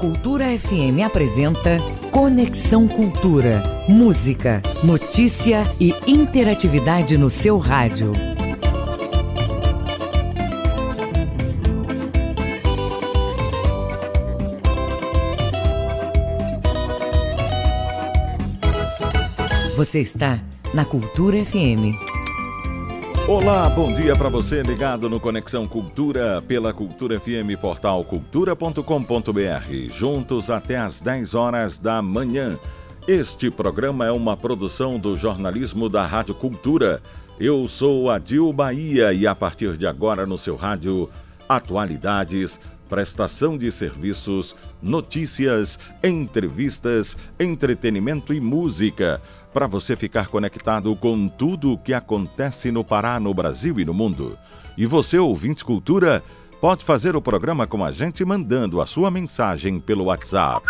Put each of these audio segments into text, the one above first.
Cultura FM apresenta Conexão Cultura. Música, notícia e interatividade no seu rádio. Você está na Cultura FM. Olá, bom dia para você ligado no Conexão Cultura pela Cultura FM portal cultura.com.br. Juntos até às 10 horas da manhã. Este programa é uma produção do jornalismo da Rádio Cultura. Eu sou Adil Bahia e a partir de agora no seu rádio, atualidades, prestação de serviços, notícias, entrevistas, entretenimento e música para você ficar conectado com tudo o que acontece no Pará, no Brasil e no mundo. E você, ouvinte cultura, pode fazer o programa com a gente mandando a sua mensagem pelo WhatsApp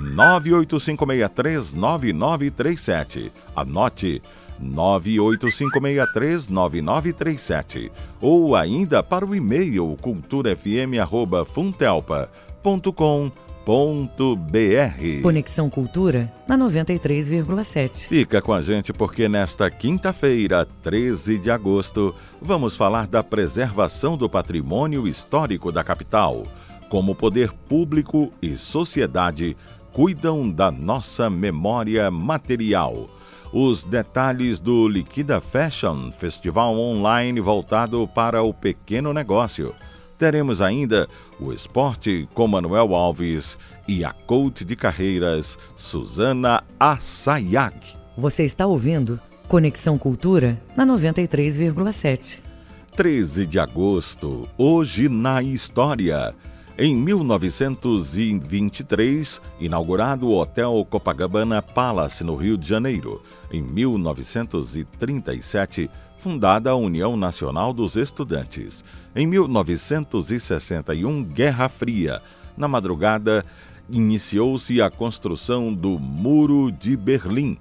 985639937. Anote 985639937 ou ainda para o e-mail culturafm@funtelpa.com.br br Conexão Cultura na 93,7. Fica com a gente porque nesta quinta-feira, 13 de agosto, vamos falar da preservação do patrimônio histórico da capital. Como poder público e sociedade cuidam da nossa memória material. Os detalhes do Liquida Fashion, festival online voltado para o pequeno negócio Teremos ainda o esporte com Manuel Alves e a coach de carreiras Suzana Assayag. Você está ouvindo Conexão Cultura na 93,7. 13 de agosto, hoje na história. Em 1923, inaugurado o Hotel Copacabana Palace, no Rio de Janeiro. Em 1937, fundada a União Nacional dos Estudantes. Em 1961, Guerra Fria. Na madrugada, iniciou-se a construção do Muro de Berlim.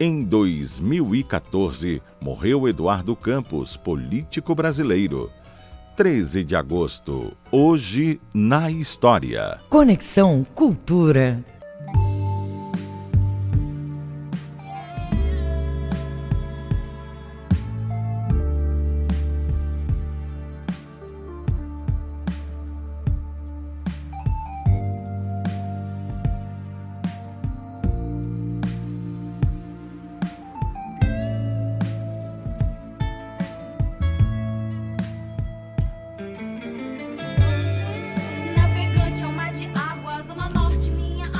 Em 2014, morreu Eduardo Campos, político brasileiro. 13 de agosto, hoje na história. Conexão Cultura.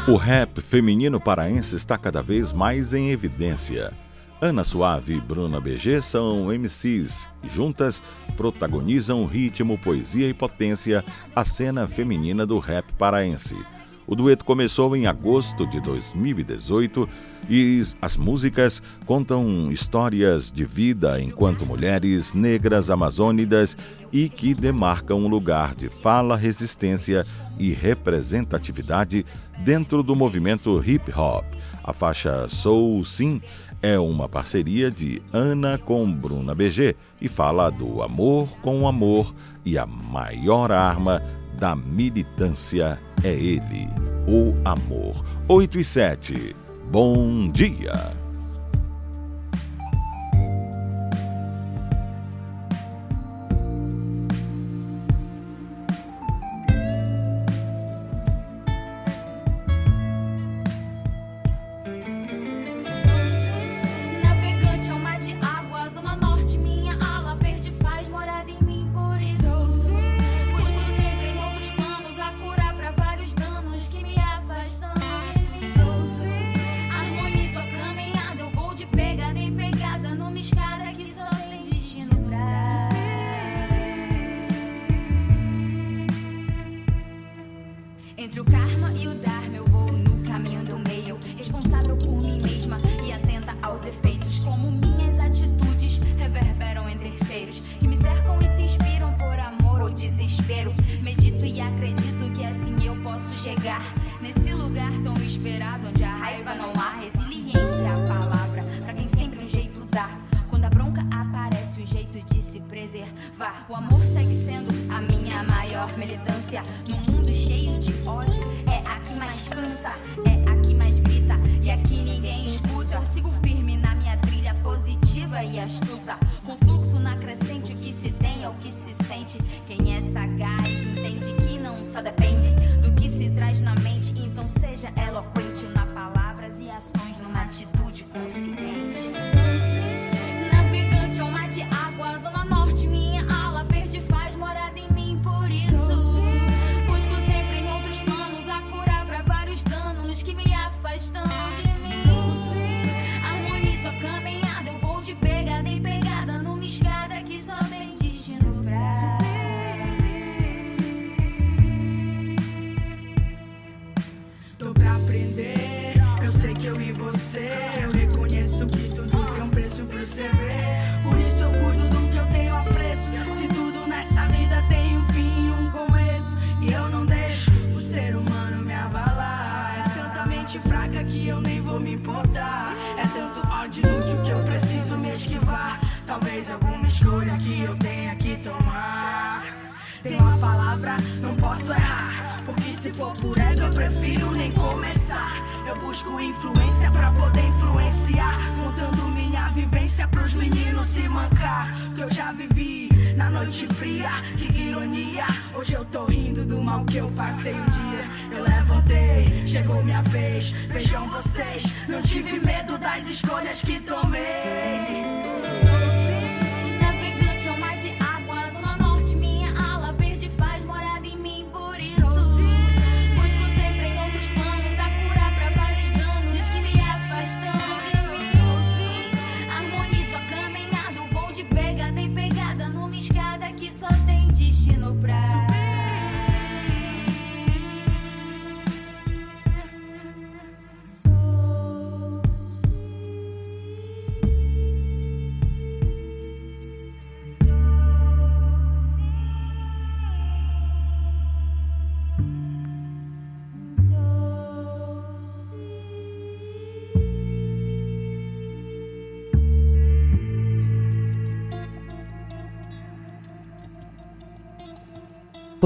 O rap feminino paraense está cada vez mais em evidência. Ana Suave e Bruna BG são MCs juntas protagonizam ritmo, poesia e potência a cena feminina do rap paraense. O dueto começou em agosto de 2018 e as músicas contam histórias de vida enquanto mulheres negras amazônidas e que demarcam um lugar de fala, resistência e representatividade dentro do movimento hip hop. A faixa Soul Sim é uma parceria de Ana com Bruna BG e fala do amor com amor e a maior arma da militância é ele, o amor. 8 e 7. Bom dia.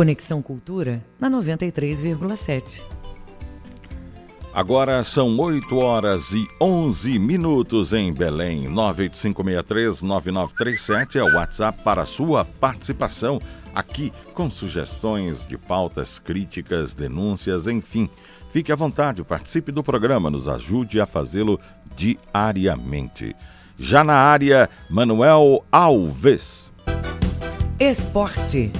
Conexão Cultura na 93,7. Agora são 8 horas e 11 minutos em Belém. 985639937 é o WhatsApp para sua participação aqui com sugestões de pautas, críticas, denúncias, enfim. Fique à vontade, participe do programa, nos ajude a fazê-lo diariamente. Já na área, Manuel Alves. Esporte.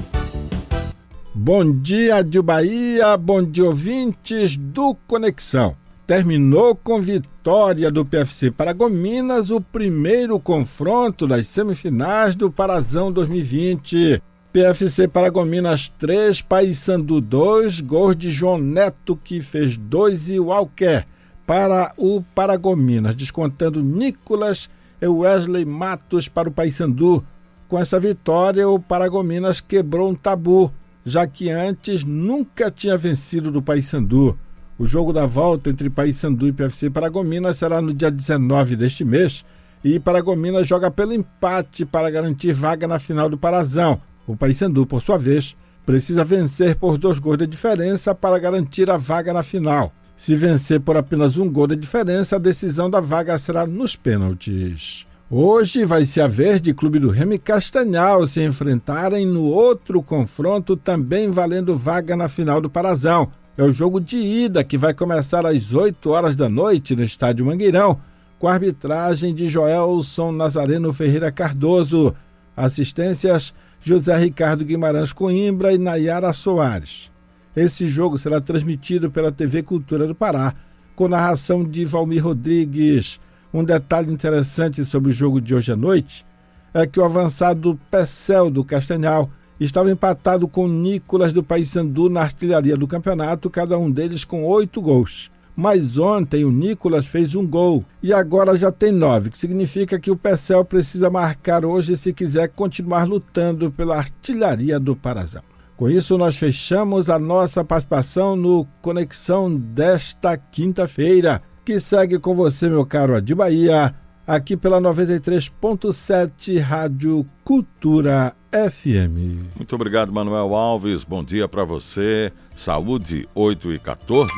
Bom dia de Bahia, bom dia ouvintes do Conexão. Terminou com vitória do PFC Paragominas o primeiro confronto das semifinais do Parazão 2020. PFC Paragominas 3, Paysandu 2, gols de João Neto que fez 2 e Walker para o Paragominas, descontando Nicolas e Wesley Matos para o Paysandu. Com essa vitória, o Paragominas quebrou um tabu já que antes nunca tinha vencido do Paysandu. O jogo da volta entre Paysandu e PFC Paragominas será no dia 19 deste mês e Paragominas joga pelo empate para garantir vaga na final do Parazão. O Paysandu, por sua vez, precisa vencer por dois gols de diferença para garantir a vaga na final. Se vencer por apenas um gol de diferença, a decisão da vaga será nos pênaltis. Hoje vai ser a vez de Clube do Remy Castanhal se enfrentarem no outro confronto, também valendo vaga na final do Parazão. É o jogo de ida que vai começar às 8 horas da noite no Estádio Mangueirão, com a arbitragem de Joelson Nazareno Ferreira Cardoso. Assistências José Ricardo Guimarães Coimbra e Nayara Soares. Esse jogo será transmitido pela TV Cultura do Pará, com narração de Valmir Rodrigues. Um detalhe interessante sobre o jogo de hoje à noite é que o avançado Pecel do Castanhal estava empatado com Nicolas do Paysandu na artilharia do campeonato, cada um deles com oito gols. Mas ontem o Nicolas fez um gol e agora já tem nove, que significa que o Pecel precisa marcar hoje se quiser continuar lutando pela artilharia do Parazão. Com isso, nós fechamos a nossa participação no Conexão desta quinta-feira que segue com você, meu caro Adi Bahia, aqui pela 93.7 Rádio Cultura FM. Muito obrigado, Manuel Alves. Bom dia para você. Saúde 8 e 14.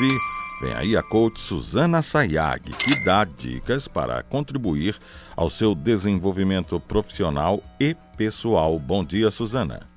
Vem aí a coach Suzana Sayag, que dá dicas para contribuir ao seu desenvolvimento profissional e pessoal. Bom dia, Suzana.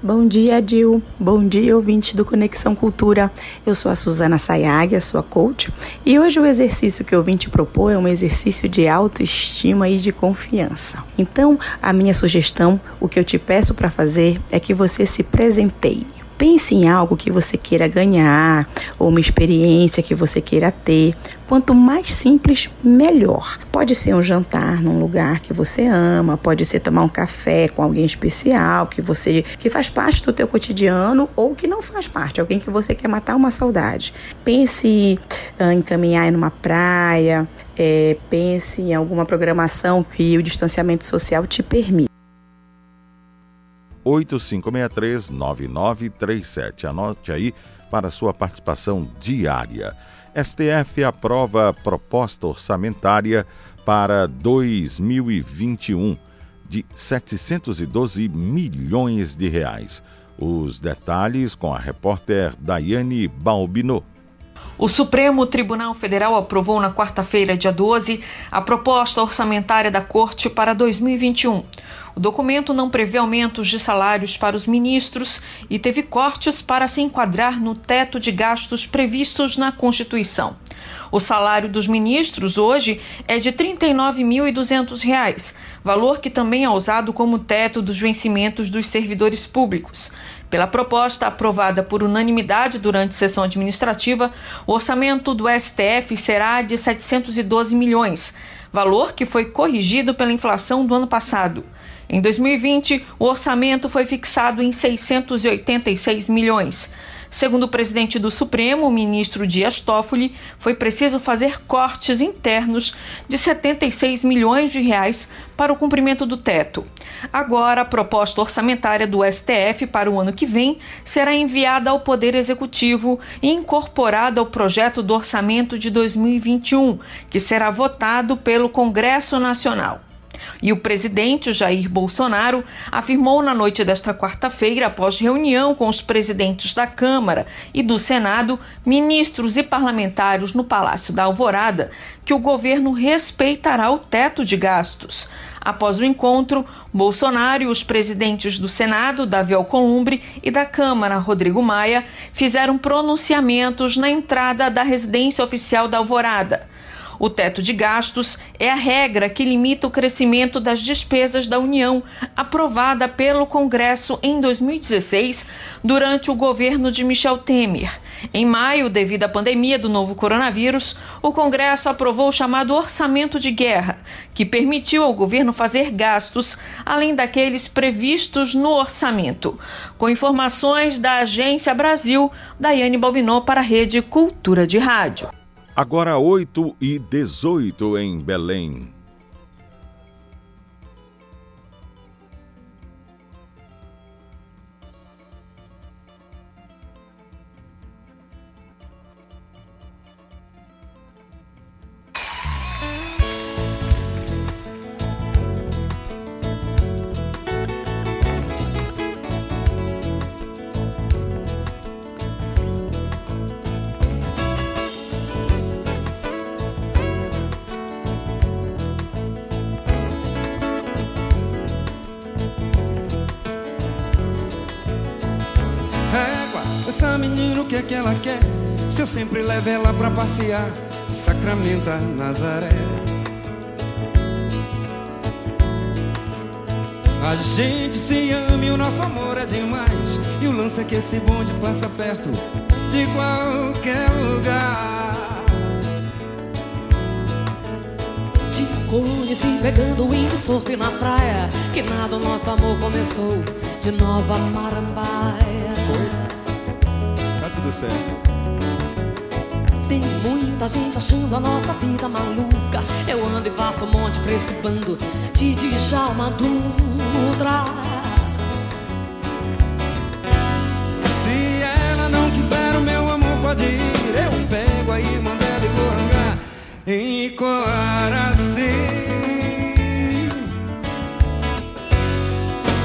Bom dia, Dil. Bom dia, ouvinte do Conexão Cultura. Eu sou a Suzana Sayag, a sua coach, e hoje o exercício que eu vim te propor é um exercício de autoestima e de confiança. Então, a minha sugestão, o que eu te peço para fazer é que você se presenteie. Pense em algo que você queira ganhar ou uma experiência que você queira ter. Quanto mais simples, melhor. Pode ser um jantar num lugar que você ama, pode ser tomar um café com alguém especial que você que faz parte do teu cotidiano ou que não faz parte, alguém que você quer matar uma saudade. Pense uh, em caminhar numa praia, é, pense em alguma programação que o distanciamento social te permita. 8563-9937. Anote aí para sua participação diária. STF aprova proposta orçamentária para 2021 de 712 milhões de reais. Os detalhes com a repórter Daiane Balbino. O Supremo Tribunal Federal aprovou na quarta-feira, dia 12, a proposta orçamentária da Corte para 2021. O documento não prevê aumentos de salários para os ministros e teve cortes para se enquadrar no teto de gastos previstos na Constituição. O salário dos ministros hoje é de R$ 39.200, valor que também é usado como teto dos vencimentos dos servidores públicos. Pela proposta aprovada por unanimidade durante sessão administrativa, o orçamento do STF será de 712 milhões, valor que foi corrigido pela inflação do ano passado. Em 2020, o orçamento foi fixado em 686 milhões. Segundo o presidente do Supremo, o ministro Dias Toffoli, foi preciso fazer cortes internos de 76 milhões de reais para o cumprimento do teto. Agora, a proposta orçamentária do STF para o ano que vem será enviada ao Poder Executivo e incorporada ao projeto do orçamento de 2021, que será votado pelo Congresso Nacional. E o presidente Jair Bolsonaro afirmou na noite desta quarta-feira, após reunião com os presidentes da Câmara e do Senado, ministros e parlamentares no Palácio da Alvorada, que o governo respeitará o teto de gastos. Após o encontro, Bolsonaro e os presidentes do Senado, Davi Alcolumbre, e da Câmara, Rodrigo Maia, fizeram pronunciamentos na entrada da residência oficial da Alvorada. O teto de gastos é a regra que limita o crescimento das despesas da União, aprovada pelo Congresso em 2016, durante o governo de Michel Temer. Em maio, devido à pandemia do novo coronavírus, o Congresso aprovou o chamado Orçamento de Guerra, que permitiu ao governo fazer gastos além daqueles previstos no orçamento. Com informações da Agência Brasil, Daiane Balbinot para a Rede Cultura de Rádio. Agora 8 e 18 em Belém. Que ela quer. Se eu sempre levo ela pra passear, Sacramento, Nazaré. A gente se ama e o nosso amor é demais. E o lance é que esse bonde passa perto de qualquer lugar. Te conheci pegando windsurf na praia. Que nada o nosso amor começou de Nova Marambaia. Foi? Tem muita gente achando a nossa vida maluca. Eu ando e faço um monte pra esse bando de Djalma Dutra. Se ela não quiser o meu amor, pode ir. Eu pego a irmã dela e vou arrancar em Coraci.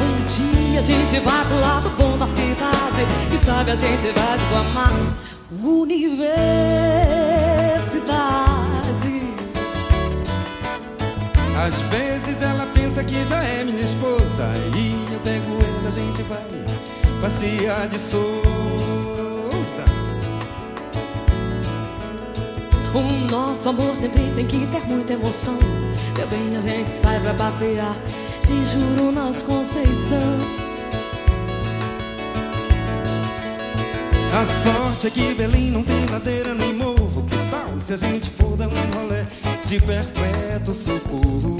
Um dia a gente vai pro lado bom da cidade. E sabe, a gente vai amar universidade. Às vezes ela pensa que já é minha esposa. E eu pego ela, a gente vai passear de Souza. O nosso amor sempre tem que ter muita emoção. Meu bem, a gente sai pra passear, te juro, nas Conceição. A sorte é que Belém não tem ladeira nem morro. Que tal se a gente for dar um rolê de perpétuo socorro?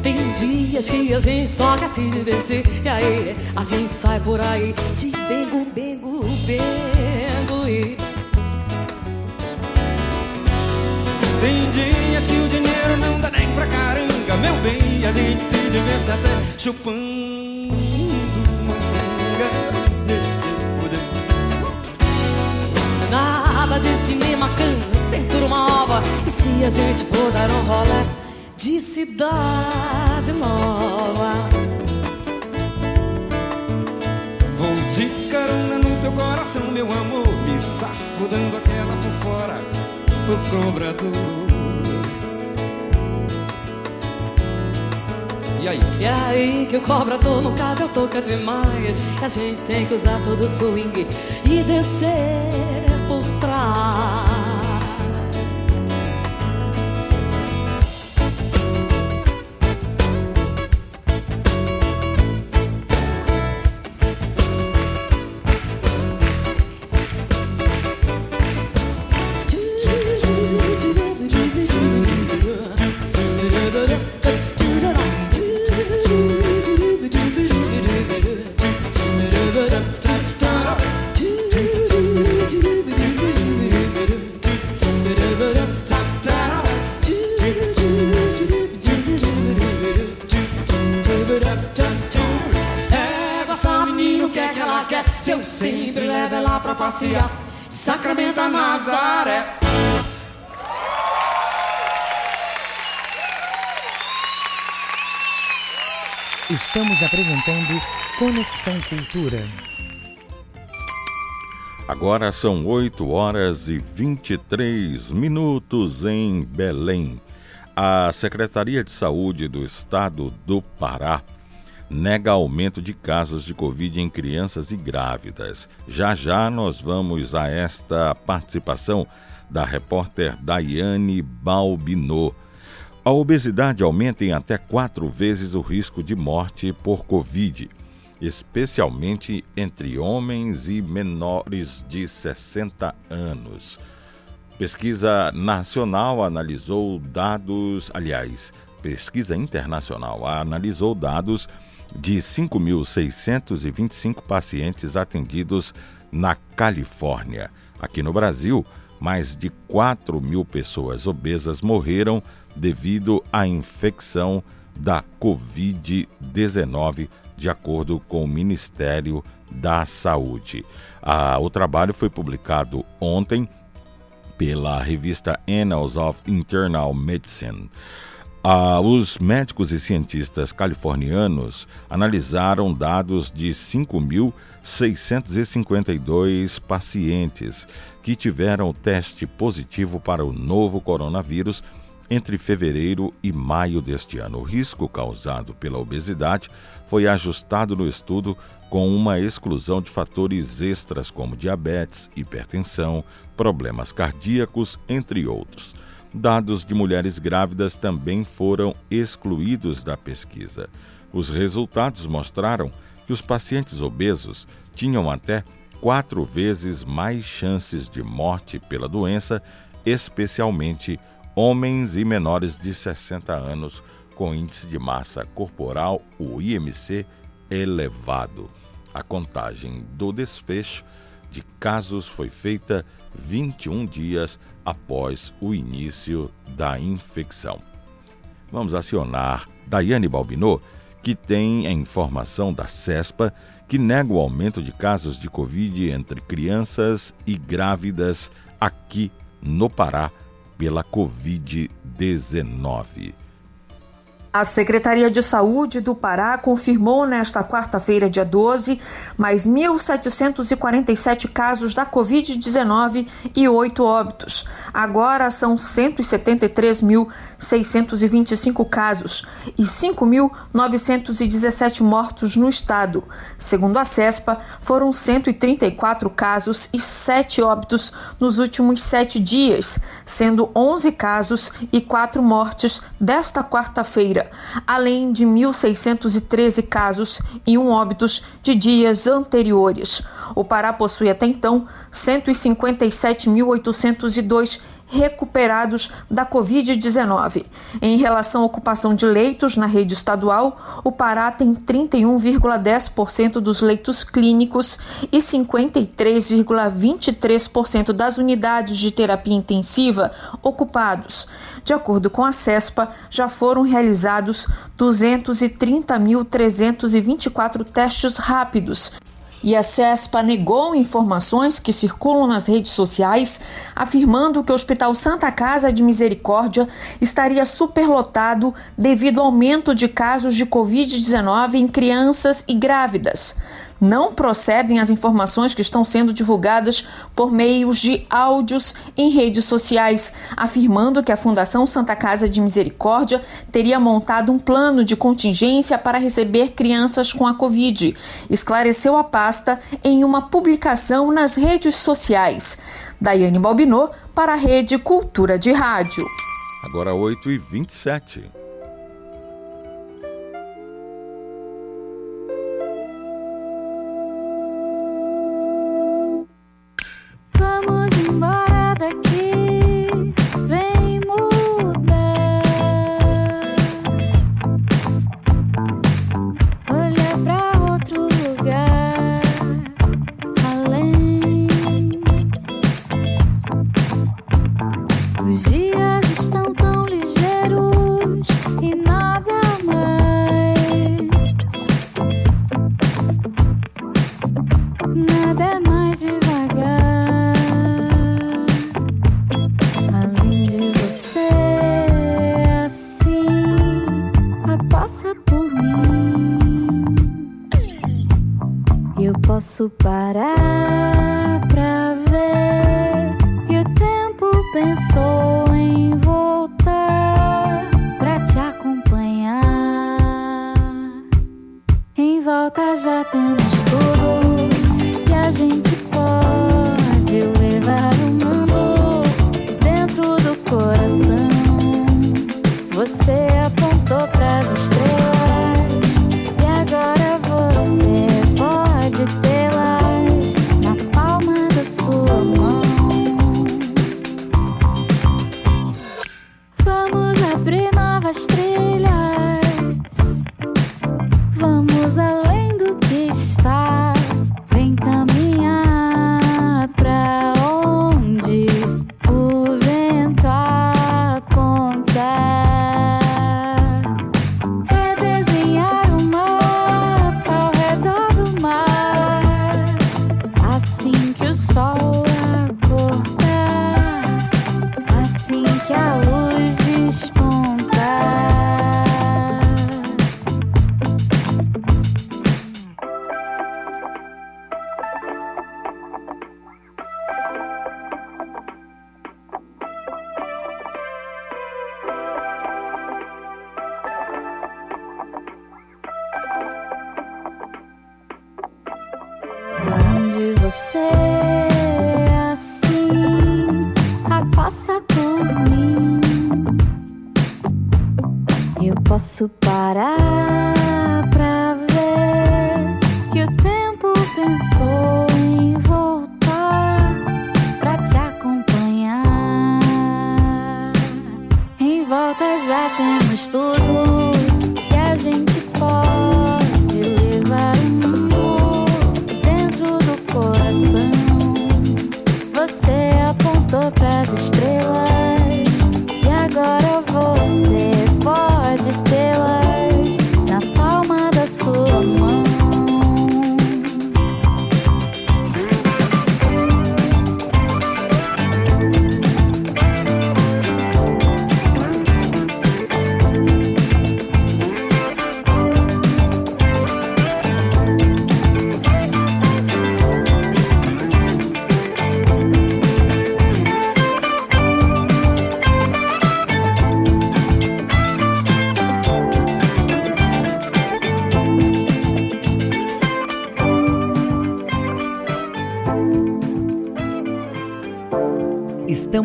Tem dias que a gente só quer se divertir. E aí, a gente sai por aí de bengo, bengo, bengo e. Tem dias que o dinheiro não dá nem pra caranga, meu bem. A gente se diverte até chupando se a gente for dar um rolê de cidade nova? Vou de carona no teu coração, meu amor. Me safo dando aquela por fora, por cobrador. E aí? E aí que o cobrador no cabelo toca demais. A gente tem que usar todo o swing e descer por trás. Cultura. Agora são 8 horas e 23 minutos em Belém. A Secretaria de Saúde do Estado do Pará nega aumento de casos de Covid em crianças e grávidas. Já já nós vamos a esta participação da repórter Daiane Balbinot. A obesidade aumenta em até quatro vezes o risco de morte por Covid, especialmente entre homens e menores de 60 anos. Pesquisa nacional analisou dados, aliás, pesquisa internacional analisou dados de 5.625 pacientes atendidos na Califórnia. Aqui no Brasil, mais de 4 mil pessoas obesas morreram devido à infecção da Covid-19, de acordo com o Ministério da Saúde. Ah, o trabalho foi publicado ontem pela revista Annals of Internal Medicine. Ah, os médicos e cientistas californianos analisaram dados de 5.652 pacientes que tiveram teste positivo para o novo coronavírus entre fevereiro e maio deste ano. O risco causado pela obesidade foi ajustado no estudo com uma exclusão de fatores extras como diabetes, hipertensão, problemas cardíacos, entre outros. Dados de mulheres grávidas também foram excluídos da pesquisa. Os resultados mostraram que os pacientes obesos tinham até quatro vezes mais chances de morte pela doença, especialmente homens e menores de 60 anos com índice de massa corporal, o IMC, elevado. A contagem do desfecho de casos foi feita 21 dias após o início da infecção. Vamos acionar Daiane Balbinot, que tem a informação da CESPA que nega o aumento de casos de Covid entre crianças e grávidas aqui no Pará pela Covid-19. A Secretaria de Saúde do Pará confirmou nesta quarta-feira, dia 12, mais 1.747 casos da Covid-19 e oito óbitos. Agora são 173.625 casos e 5.917 mortos no estado. Segundo a CESPA, foram 134 casos e 7 óbitos nos últimos sete dias, sendo 11 casos e 4 mortes desta quarta-feira além de 1.613 casos e um óbitos de dias anteriores. O Pará possui até então 157.802 recuperados da Covid-19. Em relação à ocupação de leitos na rede estadual, o Pará tem 31,10% dos leitos clínicos e 53,23% das unidades de terapia intensiva ocupados. De acordo com a CESPA, já foram realizados 230.324 testes rápidos. E a CESPA negou informações que circulam nas redes sociais, afirmando que o Hospital Santa Casa de Misericórdia estaria superlotado devido ao aumento de casos de Covid-19 em crianças e grávidas não procedem as informações que estão sendo divulgadas por meios de áudios em redes sociais, afirmando que a Fundação Santa Casa de Misericórdia teria montado um plano de contingência para receber crianças com a Covid, esclareceu a pasta em uma publicação nas redes sociais. Daiane Balbinot para a Rede Cultura de Rádio. Agora 8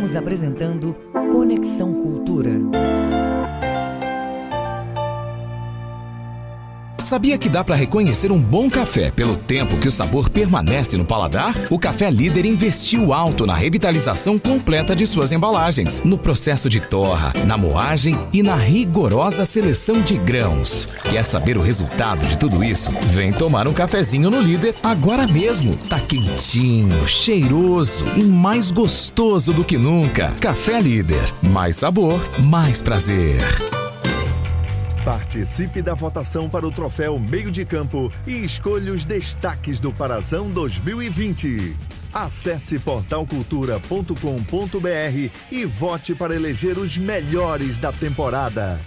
Estamos apresentando Sabia que dá para reconhecer um bom café pelo tempo que o sabor permanece no paladar? O Café Líder investiu alto na revitalização completa de suas embalagens, no processo de torra, na moagem e na rigorosa seleção de grãos. Quer saber o resultado de tudo isso? Vem tomar um cafezinho no Líder agora mesmo. Tá quentinho, cheiroso e mais gostoso do que nunca. Café Líder. Mais sabor, mais prazer. Participe da votação para o troféu Meio de Campo e escolha os destaques do Parazão 2020. Acesse portalcultura.com.br e vote para eleger os melhores da temporada.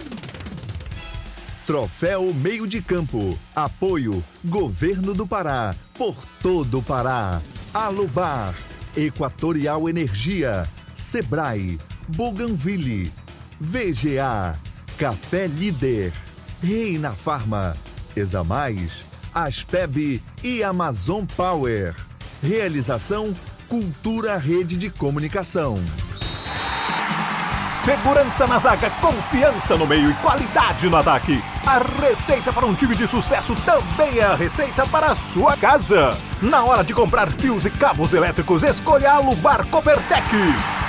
Troféu Meio de Campo. Apoio Governo do Pará. Por todo o Pará. Alubar. Equatorial Energia. Sebrae. Bougainville. VGA. Café Líder, Reina Farma, Examais, Aspeb e Amazon Power. Realização Cultura Rede de Comunicação. Segurança na zaga, confiança no meio e qualidade no ataque. A receita para um time de sucesso também é a receita para a sua casa. Na hora de comprar fios e cabos elétricos, escolha a Lubar Copertec.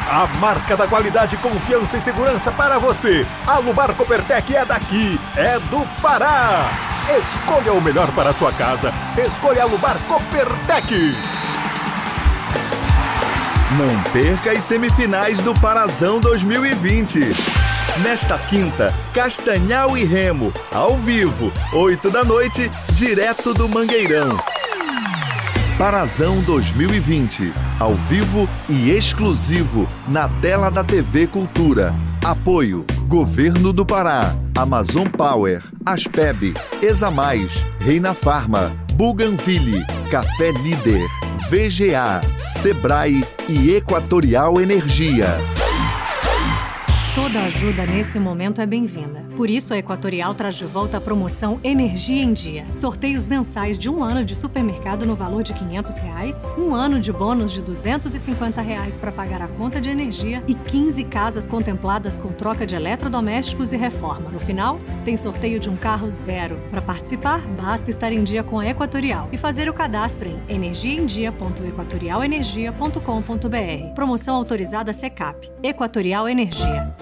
A marca da qualidade, confiança e segurança para você. A Lubar Copertec é daqui, é do Pará. Escolha o melhor para a sua casa. Escolha a Lubar Copertec. Não perca as semifinais do Parazão 2020. Nesta quinta, Castanhal e Remo, ao vivo, 8 da noite, direto do Mangueirão. Parazão 2020, ao vivo e exclusivo na tela da TV Cultura. Apoio Governo do Pará, Amazon Power, Aspeb, Examais, Reina Farma, Buganville, Café Líder, VGA, Sebrae e Equatorial Energia. Toda ajuda nesse momento é bem-vinda. Por isso, a Equatorial traz de volta a promoção Energia em Dia. Sorteios mensais de um ano de supermercado no valor de 500 reais, um ano de bônus de 250 reais para pagar a conta de energia e 15 casas contempladas com troca de eletrodomésticos e reforma. No final, tem sorteio de um carro zero. Para participar, basta estar em dia com a Equatorial e fazer o cadastro em energiaemdia.equatorialenergia.com.br. Promoção autorizada SECAP. Equatorial Energia.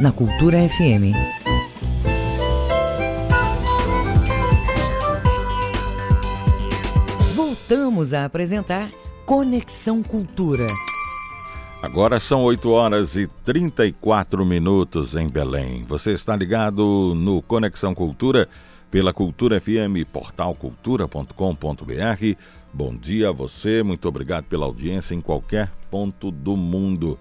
na Cultura FM. Voltamos a apresentar Conexão Cultura. Agora são 8 horas e 34 minutos em Belém. Você está ligado no Conexão Cultura pela Cultura FM, portalcultura.com.br. Bom dia a você, muito obrigado pela audiência em qualquer ponto do mundo.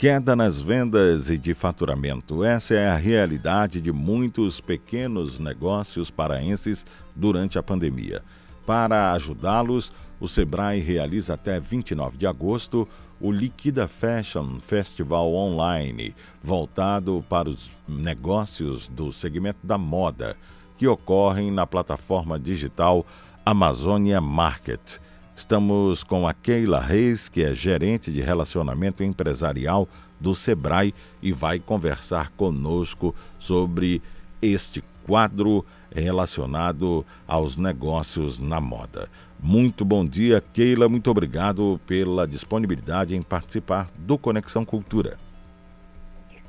Queda nas vendas e de faturamento. Essa é a realidade de muitos pequenos negócios paraenses durante a pandemia. Para ajudá-los, o Sebrae realiza até 29 de agosto o Liquida Fashion Festival Online, voltado para os negócios do segmento da moda, que ocorrem na plataforma digital Amazônia Market. Estamos com a Keila Reis, que é gerente de relacionamento empresarial do Sebrae e vai conversar conosco sobre este quadro relacionado aos negócios na moda. Muito bom dia, Keila. Muito obrigado pela disponibilidade em participar do Conexão Cultura.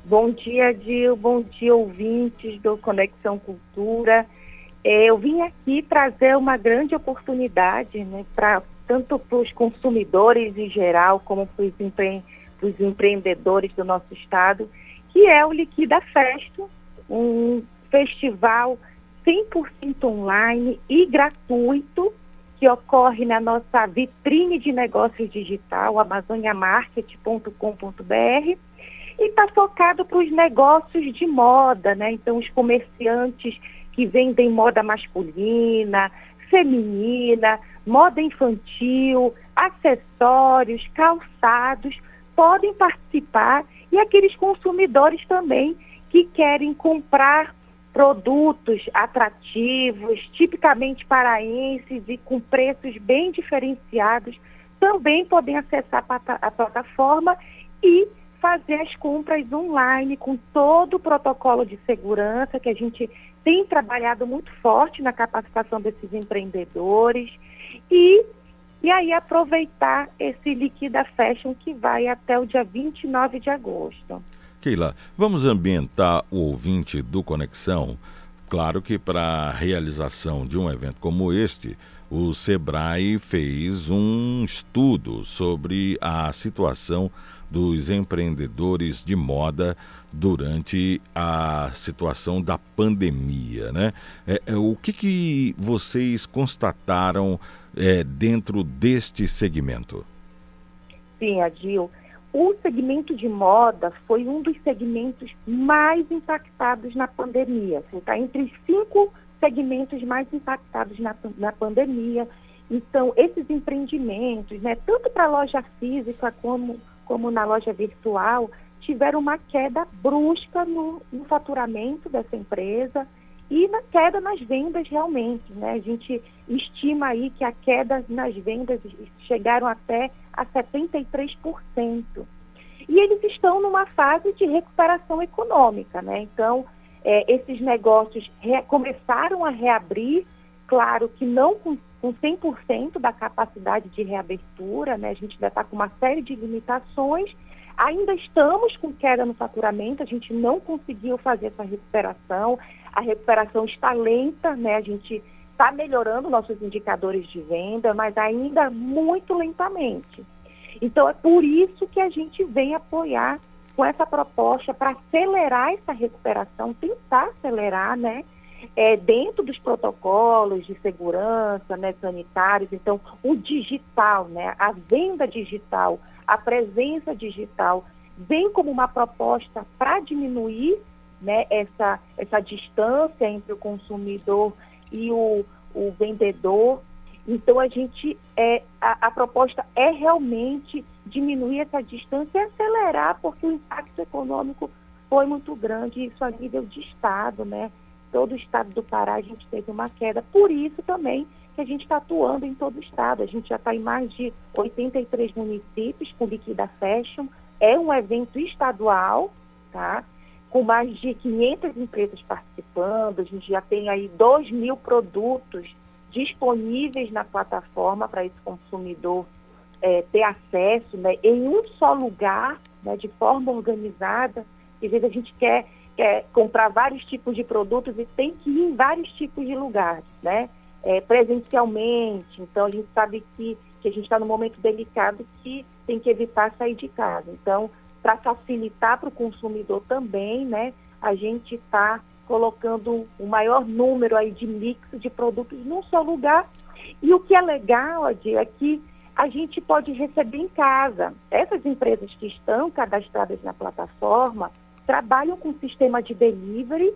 Bom dia, Dil. Bom dia, ouvintes do Conexão Cultura. É, eu vim aqui trazer uma grande oportunidade né, para tanto para os consumidores em geral, como para os, empre empreendedores do nosso estado, que é o Liquida Festa, um festival 100% online e gratuito, que ocorre na nossa vitrine de negócios digital, amazoniamarket.com.br, e está focado para os negócios de moda, né? Então, os comerciantes que vendem moda masculina, feminina, moda infantil, acessórios, calçados, podem participar. E aqueles consumidores também que querem comprar produtos atrativos, tipicamente paraenses e com preços bem diferenciados, também podem acessar a plataforma e fazer as compras online com todo o protocolo de segurança que a gente tem trabalhado muito forte na capacitação desses empreendedores e, e aí aproveitar esse Liquida Fashion que vai até o dia 29 de agosto. Keila, vamos ambientar o ouvinte do Conexão. Claro que para a realização de um evento como este, o Sebrae fez um estudo sobre a situação dos empreendedores de moda durante a situação da pandemia, né? É, é, o que, que vocês constataram é, dentro deste segmento? Sim, Adil. O segmento de moda foi um dos segmentos mais impactados na pandemia. Está assim, entre os cinco segmentos mais impactados na, na pandemia. Então, esses empreendimentos, né, tanto para loja física como como na loja virtual, tiveram uma queda brusca no, no faturamento dessa empresa e na queda nas vendas realmente. Né? A gente estima aí que a queda nas vendas chegaram até a 73%. E eles estão numa fase de recuperação econômica, né? Então, é, esses negócios começaram a reabrir, claro que não com com 100% da capacidade de reabertura, né? a gente ainda está com uma série de limitações, ainda estamos com queda no faturamento, a gente não conseguiu fazer essa recuperação, a recuperação está lenta, né? a gente está melhorando nossos indicadores de venda, mas ainda muito lentamente. Então é por isso que a gente vem apoiar com essa proposta para acelerar essa recuperação, tentar acelerar, né? É, dentro dos protocolos de segurança né, sanitários, então o digital, né, a venda digital, a presença digital, vem como uma proposta para diminuir né, essa, essa distância entre o consumidor e o, o vendedor. Então a gente é, a, a proposta é realmente diminuir essa distância e acelerar, porque o impacto econômico foi muito grande, isso a nível de Estado, né? Todo o estado do Pará a gente teve uma queda. Por isso também que a gente está atuando em todo o estado. A gente já está em mais de 83 municípios com Liquida Fashion. É um evento estadual, tá? com mais de 500 empresas participando. A gente já tem aí 2 mil produtos disponíveis na plataforma para esse consumidor é, ter acesso né, em um só lugar, né, de forma organizada. Às vezes a gente quer quer comprar vários tipos de produtos e tem que ir em vários tipos de lugares, né? É, presencialmente. Então, a gente sabe que, que a gente está num momento delicado que tem que evitar sair de casa. Então, para facilitar para o consumidor também, né? A gente está colocando o maior número aí de mix de produtos num só lugar. E o que é legal, Adi, é que a gente pode receber em casa. Essas empresas que estão cadastradas na plataforma, trabalham com sistema de delivery.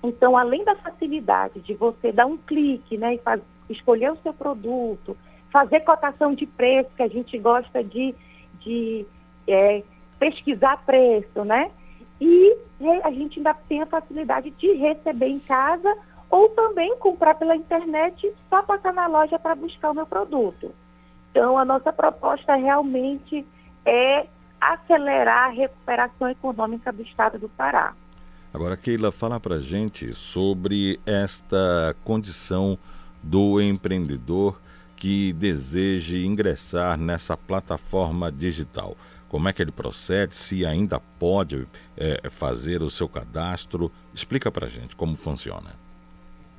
Então, além da facilidade de você dar um clique né, e faz, escolher o seu produto, fazer cotação de preço, que a gente gosta de, de é, pesquisar preço, né? E a gente ainda tem a facilidade de receber em casa ou também comprar pela internet só passar na loja para buscar o meu produto. Então, a nossa proposta realmente é acelerar a recuperação econômica do estado do Pará. Agora, Keila, fala para gente sobre esta condição do empreendedor que deseje ingressar nessa plataforma digital. Como é que ele procede? Se ainda pode é, fazer o seu cadastro? Explica para gente como funciona.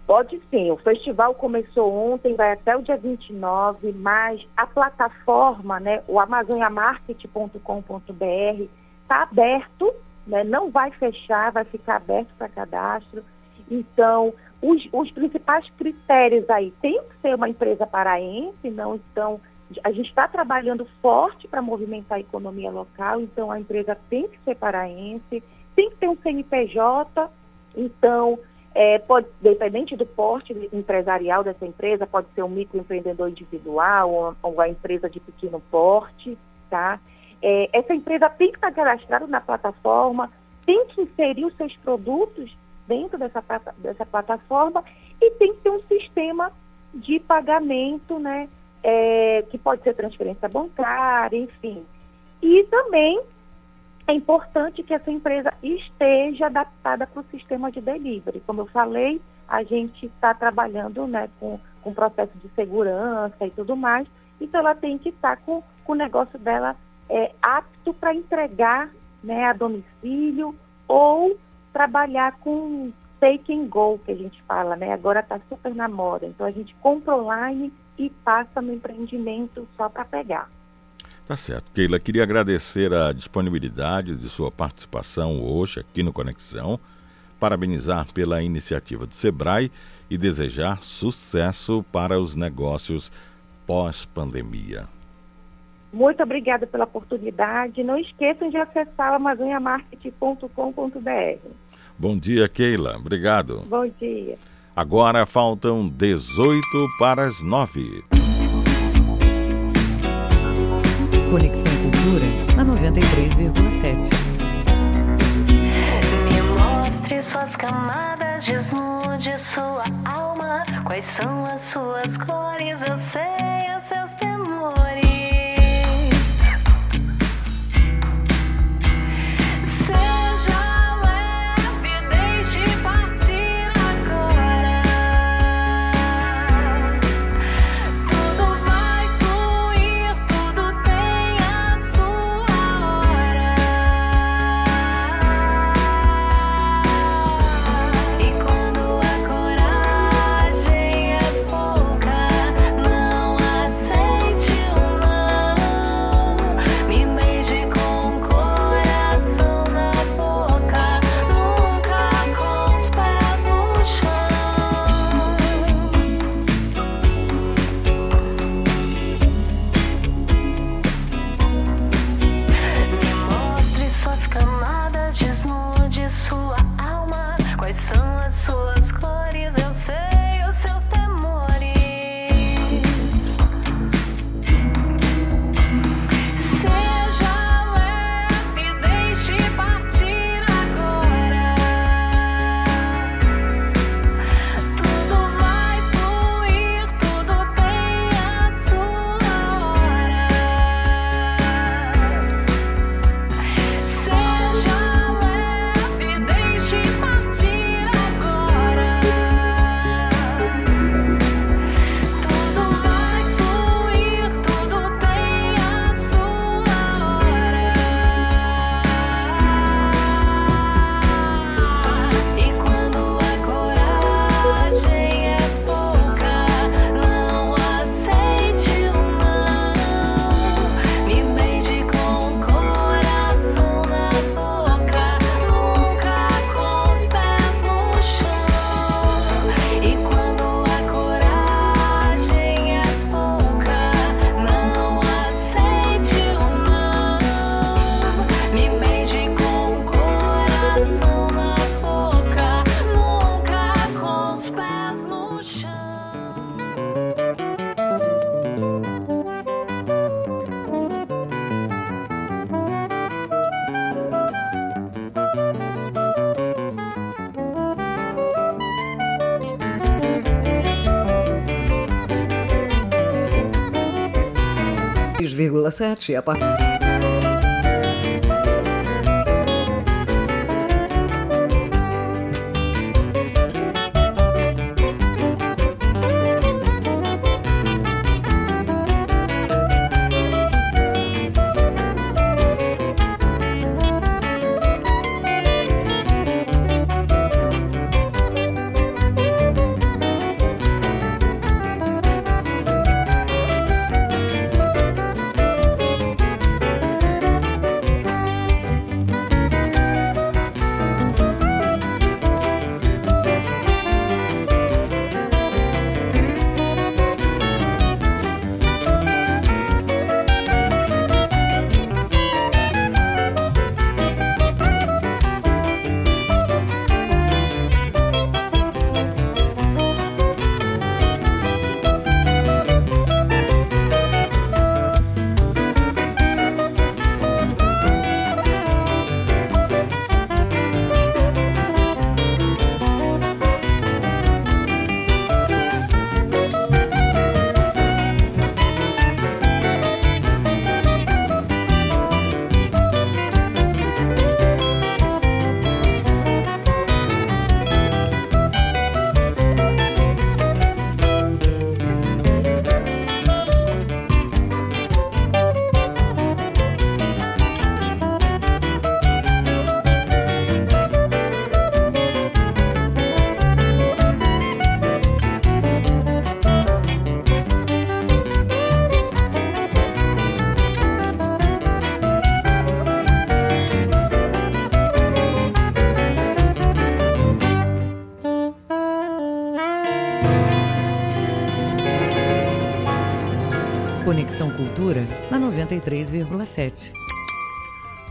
Pode sim, o festival começou ontem, vai até o dia 29, mas a plataforma, né, o amazoniamarket.com.br, está aberto, né, não vai fechar, vai ficar aberto para cadastro. Então, os, os principais critérios aí tem que ser uma empresa paraense, não então a gente está trabalhando forte para movimentar a economia local, então a empresa tem que ser paraense, tem que ter um CNPJ, então é, pode, dependente do porte empresarial dessa empresa, pode ser um microempreendedor individual ou, ou uma empresa de pequeno porte, tá? É, essa empresa tem que estar cadastrada na plataforma, tem que inserir os seus produtos dentro dessa, dessa plataforma e tem que ter um sistema de pagamento, né? É, que pode ser transferência bancária, enfim. E também é importante que essa empresa esteja adaptada para o sistema de delivery. Como eu falei, a gente está trabalhando né, com, com processo de segurança e tudo mais, então ela tem que estar tá com, com o negócio dela é, apto para entregar né, a domicílio ou trabalhar com take and go, que a gente fala, né? Agora está super na moda. Então a gente compra online e passa no empreendimento só para pegar. Tá certo. Keila, queria agradecer a disponibilidade de sua participação hoje aqui no Conexão, parabenizar pela iniciativa do Sebrae e desejar sucesso para os negócios pós-pandemia. Muito obrigada pela oportunidade. Não esqueçam de acessar amazoniamarket.com.br. Bom dia, Keila. Obrigado. Bom dia. Agora faltam 18 para as 9. Conexão Cultura a 93,7. Me mostre suas camadas, desnude sua alma. Quais são as suas cores? Eu sei os seus temores. Sete 93,7.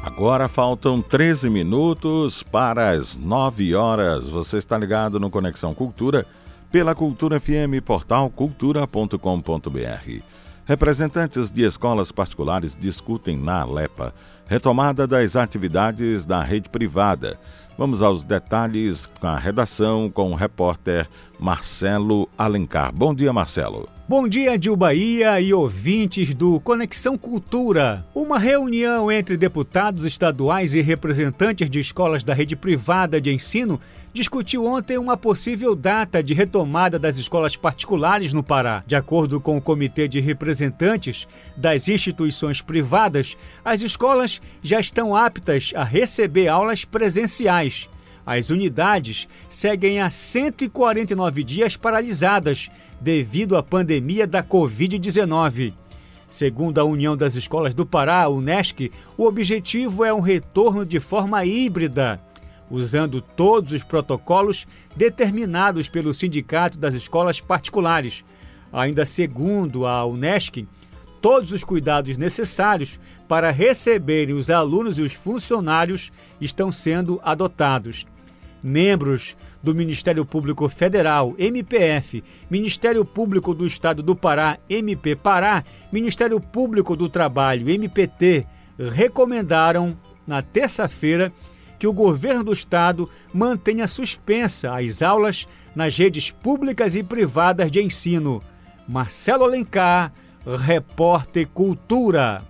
Agora faltam 13 minutos para as 9 horas. Você está ligado no Conexão Cultura pela Cultura FM, portal cultura.com.br. Representantes de escolas particulares discutem na Alepa retomada das atividades da rede privada. Vamos aos detalhes com a redação com o repórter Marcelo Alencar. Bom dia, Marcelo. Bom dia, Dil Bahia e ouvintes do Conexão Cultura. Uma reunião entre deputados estaduais e representantes de escolas da rede privada de ensino discutiu ontem uma possível data de retomada das escolas particulares no Pará. De acordo com o Comitê de Representantes das instituições privadas, as escolas já estão aptas a receber aulas presenciais. As unidades seguem há 149 dias paralisadas devido à pandemia da Covid-19. Segundo a União das Escolas do Pará, UNESC, o objetivo é um retorno de forma híbrida, usando todos os protocolos determinados pelo Sindicato das Escolas Particulares. Ainda segundo a UNESC, todos os cuidados necessários para receberem os alunos e os funcionários estão sendo adotados membros do Ministério Público Federal, MPF, Ministério Público do Estado do Pará, MP Pará, Ministério Público do Trabalho, MPT, recomendaram na terça-feira que o governo do estado mantenha suspensa as aulas nas redes públicas e privadas de ensino. Marcelo Alencar, repórter Cultura.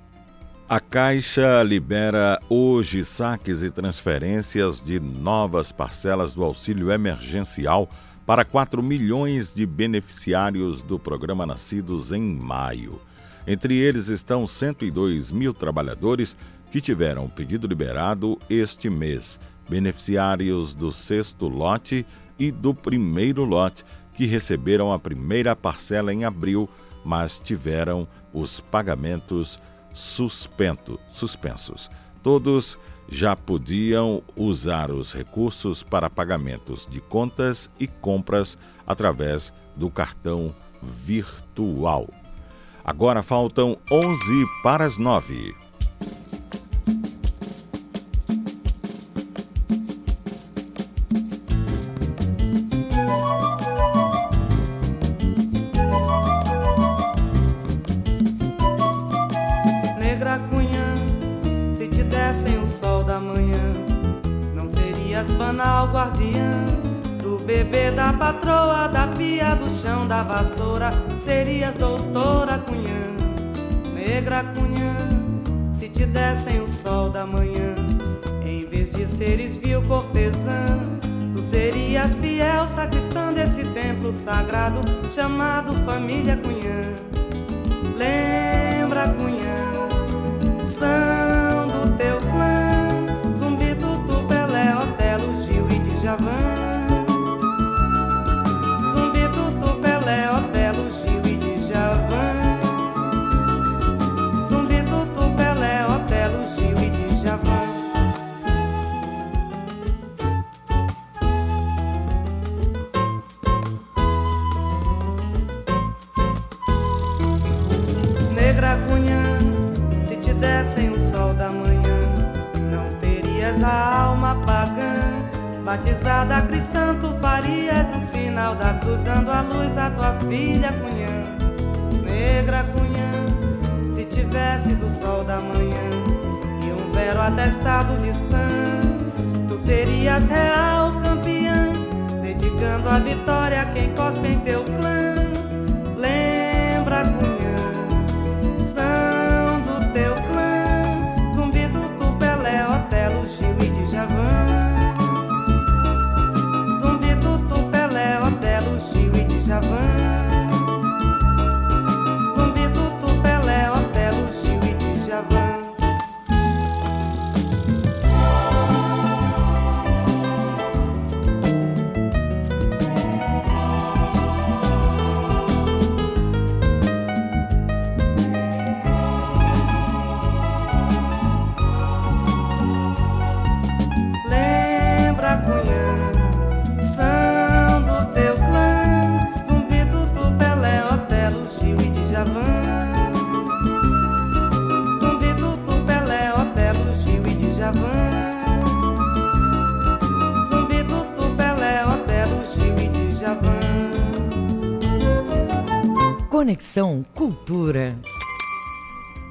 A Caixa libera hoje saques e transferências de novas parcelas do auxílio emergencial para 4 milhões de beneficiários do programa Nascidos em Maio. Entre eles estão 102 mil trabalhadores que tiveram o pedido liberado este mês, beneficiários do sexto lote e do primeiro lote, que receberam a primeira parcela em abril, mas tiveram os pagamentos suspento, suspensos. Todos já podiam usar os recursos para pagamentos de contas e compras através do cartão virtual. Agora faltam 11 para as 9. Patroa da pia do chão da vassoura, serias doutora Cunhã, negra Cunhã, se te dessem o sol da manhã, em vez de seres vil cortesã, tu serias fiel sacristã desse templo sagrado chamado família Cunhã. Lembra Cunhã, batizada cristã, tu farias o sinal da cruz, dando a luz à tua filha Cunhã, negra Cunhã. Se tivesses o sol da manhã e um vero atestado de sangue, tu serias real campeã, dedicando a vitória a quem cospe em teu clã. Conexão Cultura.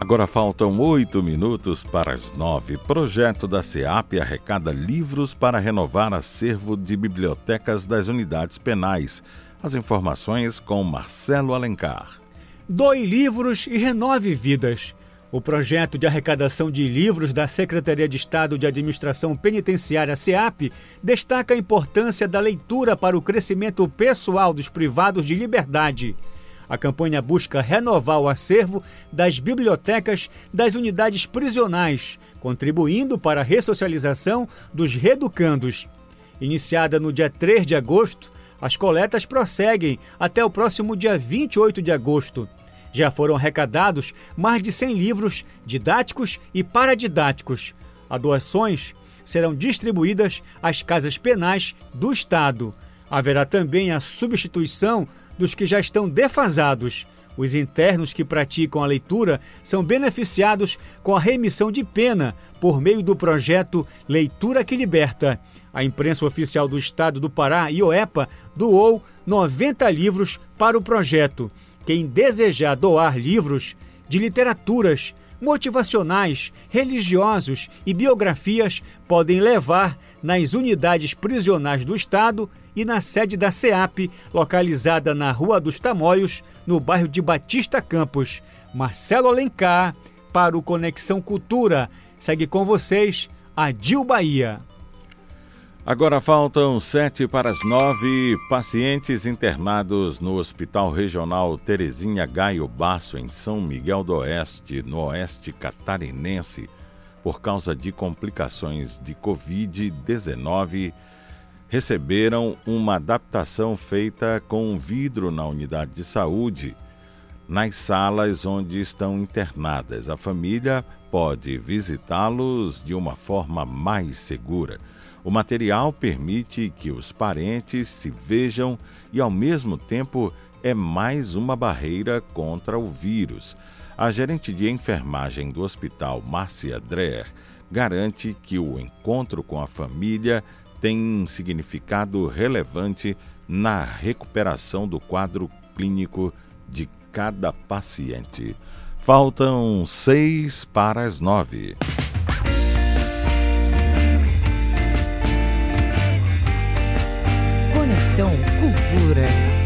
Agora faltam oito minutos para as nove. Projeto da SEAP arrecada livros para renovar acervo de bibliotecas das unidades penais. As informações com Marcelo Alencar. Doe livros e renove vidas. O projeto de arrecadação de livros da Secretaria de Estado de Administração Penitenciária, SEAP, destaca a importância da leitura para o crescimento pessoal dos privados de liberdade. A campanha busca renovar o acervo das bibliotecas das unidades prisionais, contribuindo para a ressocialização dos reeducandos. Iniciada no dia 3 de agosto, as coletas prosseguem até o próximo dia 28 de agosto. Já foram arrecadados mais de 100 livros didáticos e paradidáticos. As doações serão distribuídas às casas penais do Estado. Haverá também a substituição dos que já estão defasados. Os internos que praticam a leitura são beneficiados com a remissão de pena por meio do projeto Leitura que Liberta. A imprensa oficial do Estado do Pará, IOEPA, doou 90 livros para o projeto. Quem desejar doar livros de literaturas, motivacionais, religiosos e biografias podem levar nas unidades prisionais do Estado e na sede da SEAP, localizada na Rua dos Tamoios, no bairro de Batista Campos. Marcelo Alencar, para o Conexão Cultura. Segue com vocês, Adil Bahia. Agora faltam sete para as nove pacientes internados no Hospital Regional Terezinha Gaio Basso, em São Miguel do Oeste, no oeste catarinense, por causa de complicações de Covid-19, receberam uma adaptação feita com vidro na unidade de saúde, nas salas onde estão internadas. A família pode visitá-los de uma forma mais segura. O material permite que os parentes se vejam e, ao mesmo tempo, é mais uma barreira contra o vírus. A gerente de enfermagem do hospital, Márcia Dreher, garante que o encontro com a família tem um significado relevante na recuperação do quadro clínico de cada paciente. Faltam seis para as nove. Conexão Cultura.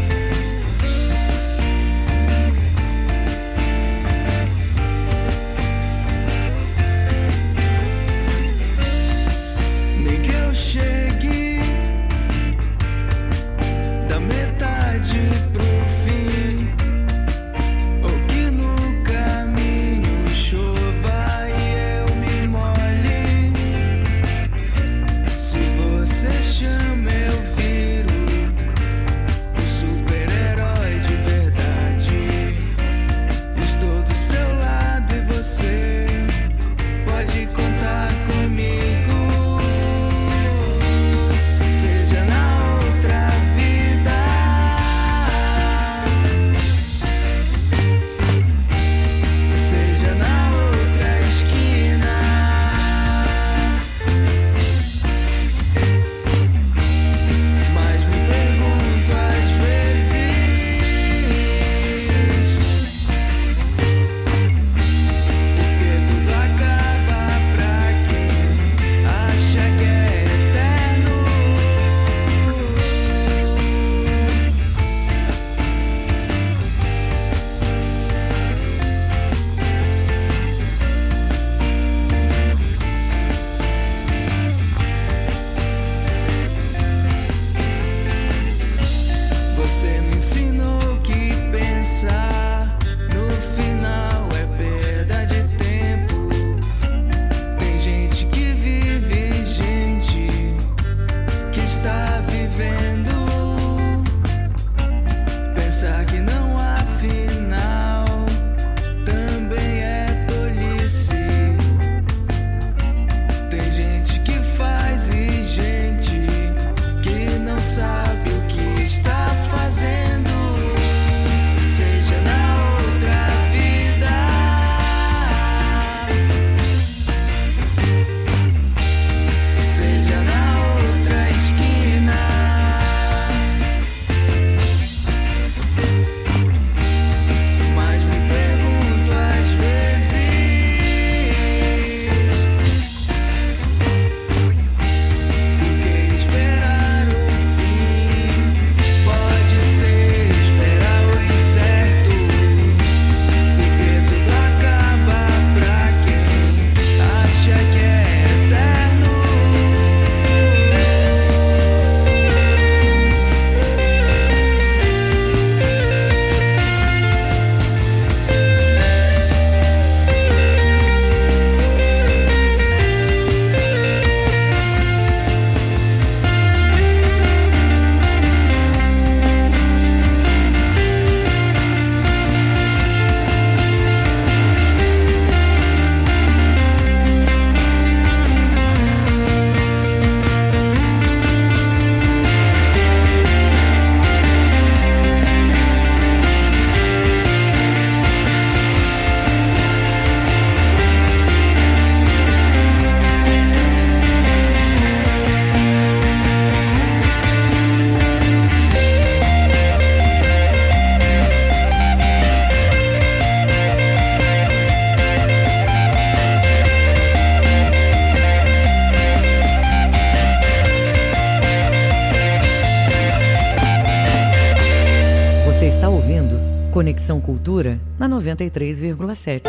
Conexão Cultura na 93,7.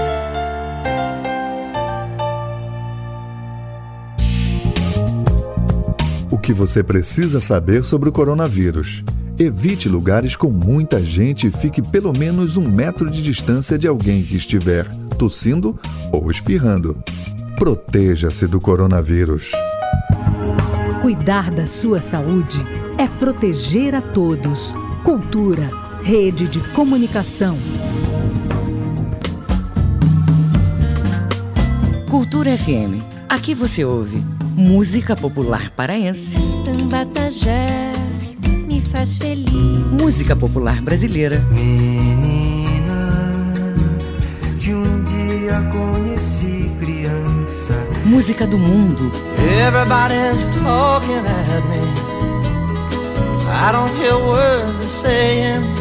O que você precisa saber sobre o coronavírus? Evite lugares com muita gente e fique pelo menos um metro de distância de alguém que estiver tossindo ou espirrando. Proteja-se do coronavírus. Cuidar da sua saúde é proteger a todos. Cultura, rede de comunicação. Cultura FM. Aqui você ouve música popular paraense. Tambatajé me faz feliz. Música popular brasileira. Menina, de um dia conheci criança. Música do mundo. Everybody's talking at me. I don't hear words they're saying.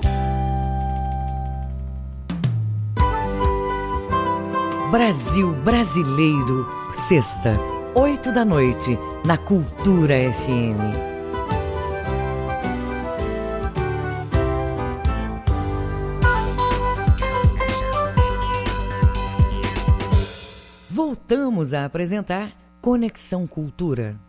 Brasil Brasileiro, sexta, oito da noite, na Cultura FM. Voltamos a apresentar Conexão Cultura.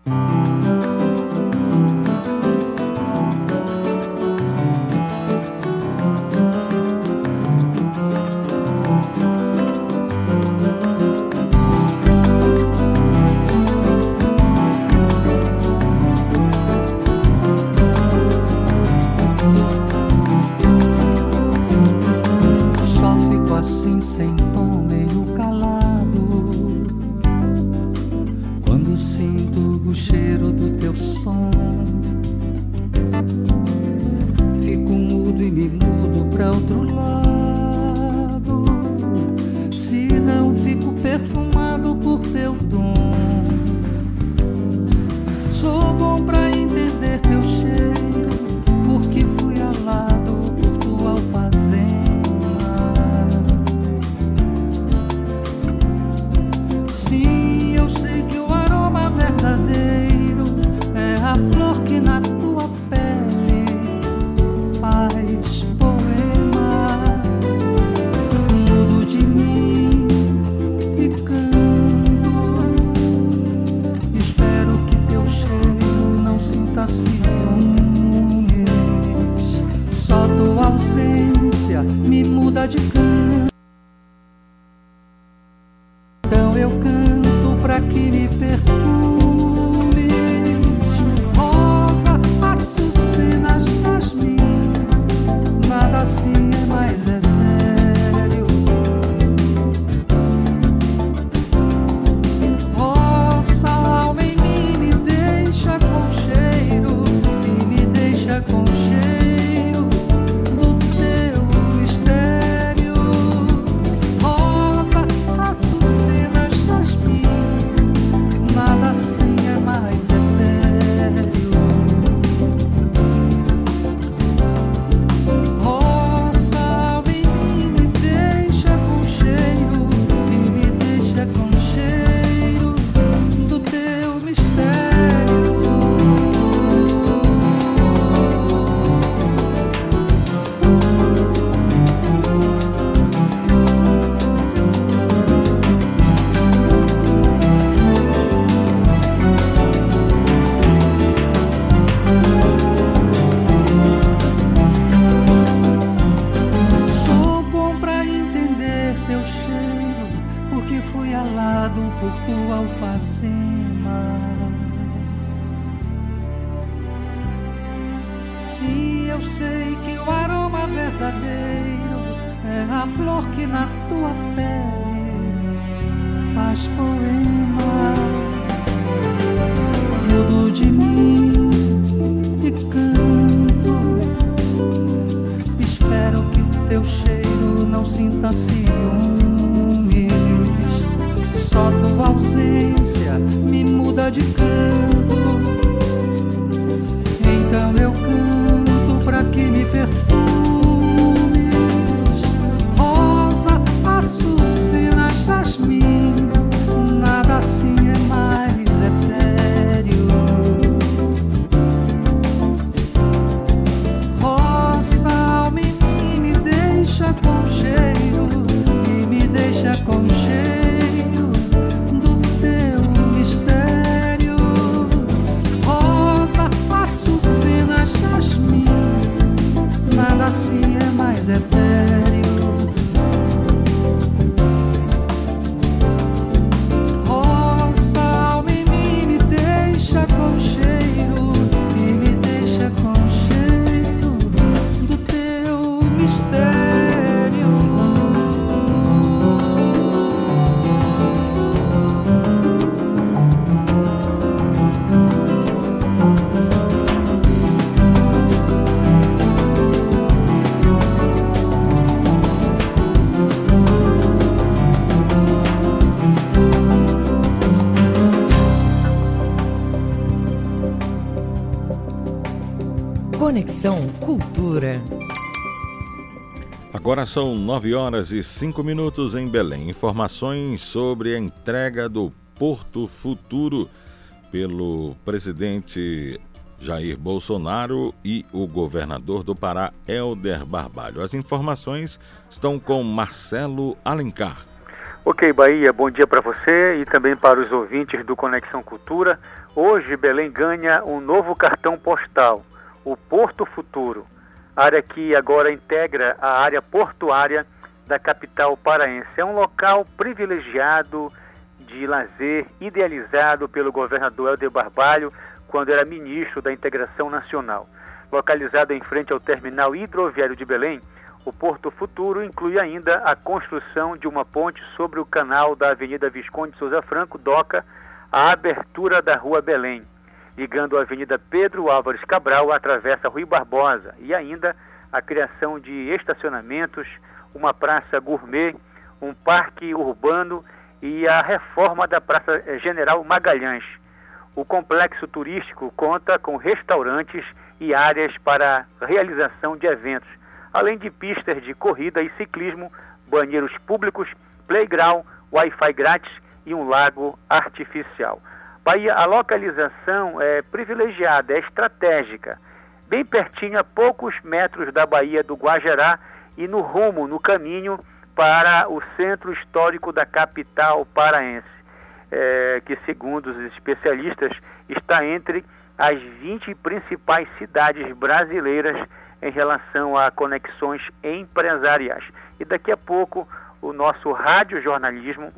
Conexão Cultura. Agora são 9 horas e 5 minutos em Belém. Informações sobre a entrega do Porto Futuro pelo presidente Jair Bolsonaro e o governador do Pará, Helder Barbalho. As informações estão com Marcelo Alencar. Ok, Bahia, bom dia para você e também para os ouvintes do Conexão Cultura. Hoje, Belém ganha um novo cartão postal, o Porto Futuro, área que agora integra a área portuária da capital paraense. É um local privilegiado de lazer, idealizado pelo governador Helder Barbalho quando era ministro da Integração Nacional. Localizado em frente ao terminal hidroviário de Belém, o Porto Futuro inclui ainda a construção de uma ponte sobre o canal da Avenida Visconde Souza Franco, Doca, a abertura da Rua Belém, ligando a Avenida Pedro Álvares Cabral à Travessa Rui Barbosa, e ainda a criação de estacionamentos, uma praça gourmet, um parque urbano e a reforma da Praça General Magalhães. O complexo turístico conta com restaurantes e áreas para realização de eventos, além de pistas de corrida e ciclismo, banheiros públicos, playground, Wi-Fi grátis e um lago artificial. Bahia, a localização é privilegiada, é estratégica, bem pertinho, a poucos metros da Baía do Guajará e no rumo, no caminho para o centro histórico da capital paraense, é, que segundo os especialistas está entre as 20 principais cidades brasileiras em relação a conexões empresariais. E daqui a pouco o nosso radiojornalismo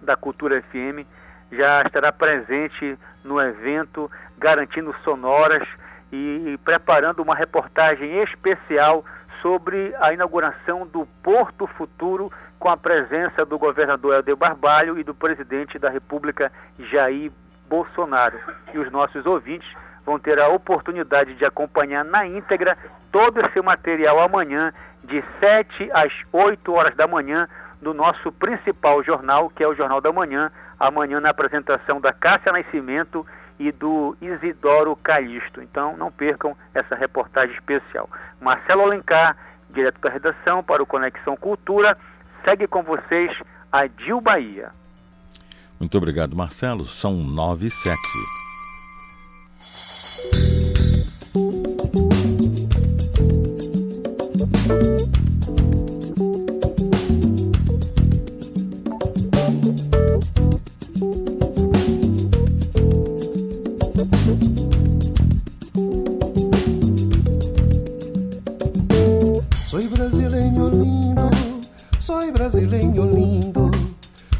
da Cultura FM já estará presente no evento, garantindo sonoras e preparando uma reportagem especial sobre a inauguração do Porto Futuro com a presença do governador Helder Barbalho e do presidente da República Jair Bolsonaro. E os nossos ouvintes vão ter a oportunidade de acompanhar na íntegra todo esse material amanhã, de 7 às 8 horas da manhã, no nosso principal jornal, que é o Jornal da Manhã, amanhã na apresentação da Cássia Nascimento e do Isidoro Calixto. Então não percam essa reportagem especial. Marcelo Alencar, direto da redação para o Conexão Cultura, segue com vocês a Dil Bahia. Muito obrigado, Marcelo. São 9 e 7. Soy brasileño lindo.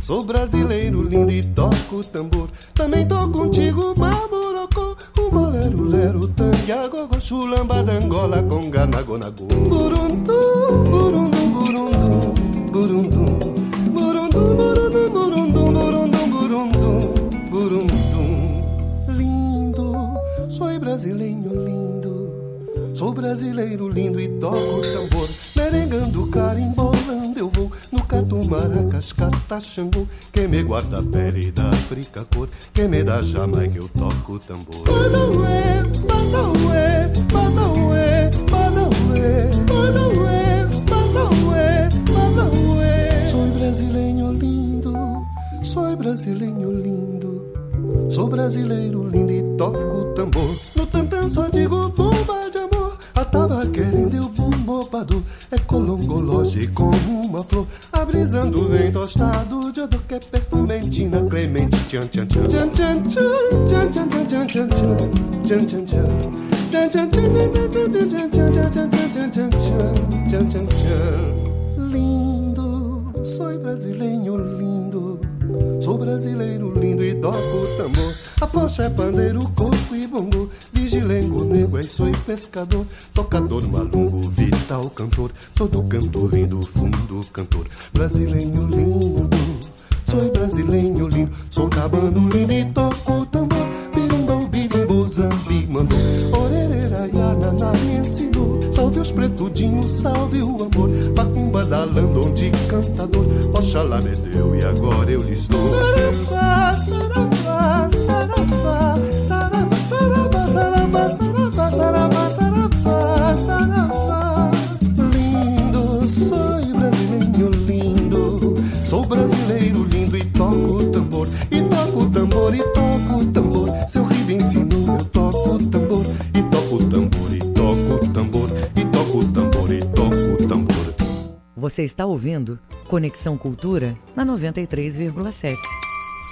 Sou brasileiro lindo e toco tambor. Também tô contigo, maburocô. O bolero, lero, tangue, agogo, chulamba, dangola, conga, nagonago. Burundum, burundum, burundum, burundum. Burundum, burundum, burundum, burundum, burundum, burundum. Lindo, sou brasileiro lindo. Sou brasileiro lindo e toco tambor. Merengando, carimbolando, eu vou maracas, cata, Que me guarda a pele da África cor Que me dá Jamaica, eu toco o tambor. Manauê, Manauê, Manauê, Manauê, Manauê, Manauê, Sou brasileiro lindo, sou brasileiro lindo Sou brasileiro lindo e toco o tambor. No tantã só digo bomba de amor A tava querendo eu É colongologe como uma flor Abrisando vem tostado De odor que é perfumentina Clemente tchan tchan tchan Tchan tchan tchan Tchan tchan tchan tchan tchan Tchan tchan tchan Lindo Sou brasileiro lindo Sou brasileiro lindo e toco o tambor. A poxa é pandeiro, coco e bongo. Vigilengo, nego, é sou pescador. Tocador, malungo, vital, cantor. Todo canto vem do fundo, cantor. Brasileiro lindo, sou brasileiro lindo. Sou cabano lindo e toco tambor. Birimbau, birimbo, zambi, mandou. Orereira, yanana, me ensinou. Salve os pretudinhos, salve o amor. Macumba da onde cantador. Oxalá me deu e agora eu lhes dou. Saravá, saravá, toco o tambor. E toco o tambor, e toco o tambor. E toco o tambor, e toco o tambor. Você está ouvindo Conexão Cultura na 93,7.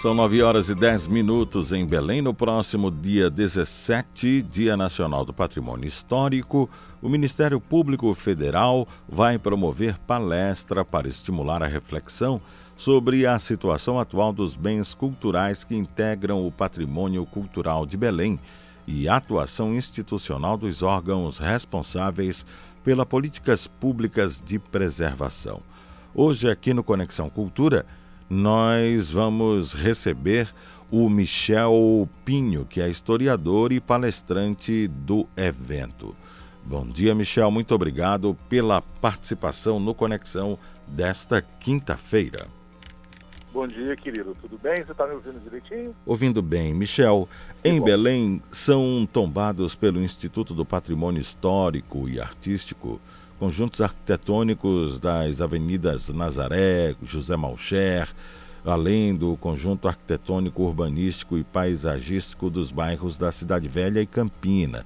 São 9 horas e 10 minutos em Belém. No próximo dia 17, Dia Nacional do Patrimônio Histórico, o Ministério Público Federal vai promover palestra para estimular a reflexão sobre a situação atual dos bens culturais que integram o patrimônio cultural de Belém e atuação institucional dos órgãos responsáveis pelas políticas públicas de preservação. Hoje, aqui no Conexão Cultura, nós vamos receber o Michel Pinho, que é historiador e palestrante do evento. Bom dia, Michel. Muito obrigado pela participação no Conexão desta quinta-feira. Bom dia, querido. Tudo bem? Você está me ouvindo direitinho? Ouvindo bem, Michel. Em Belém, são tombados pelo Instituto do Patrimônio Histórico e Artístico conjuntos arquitetônicos das avenidas Nazaré, José Malcher, além do conjunto arquitetônico urbanístico e paisagístico dos bairros da Cidade Velha e Campina,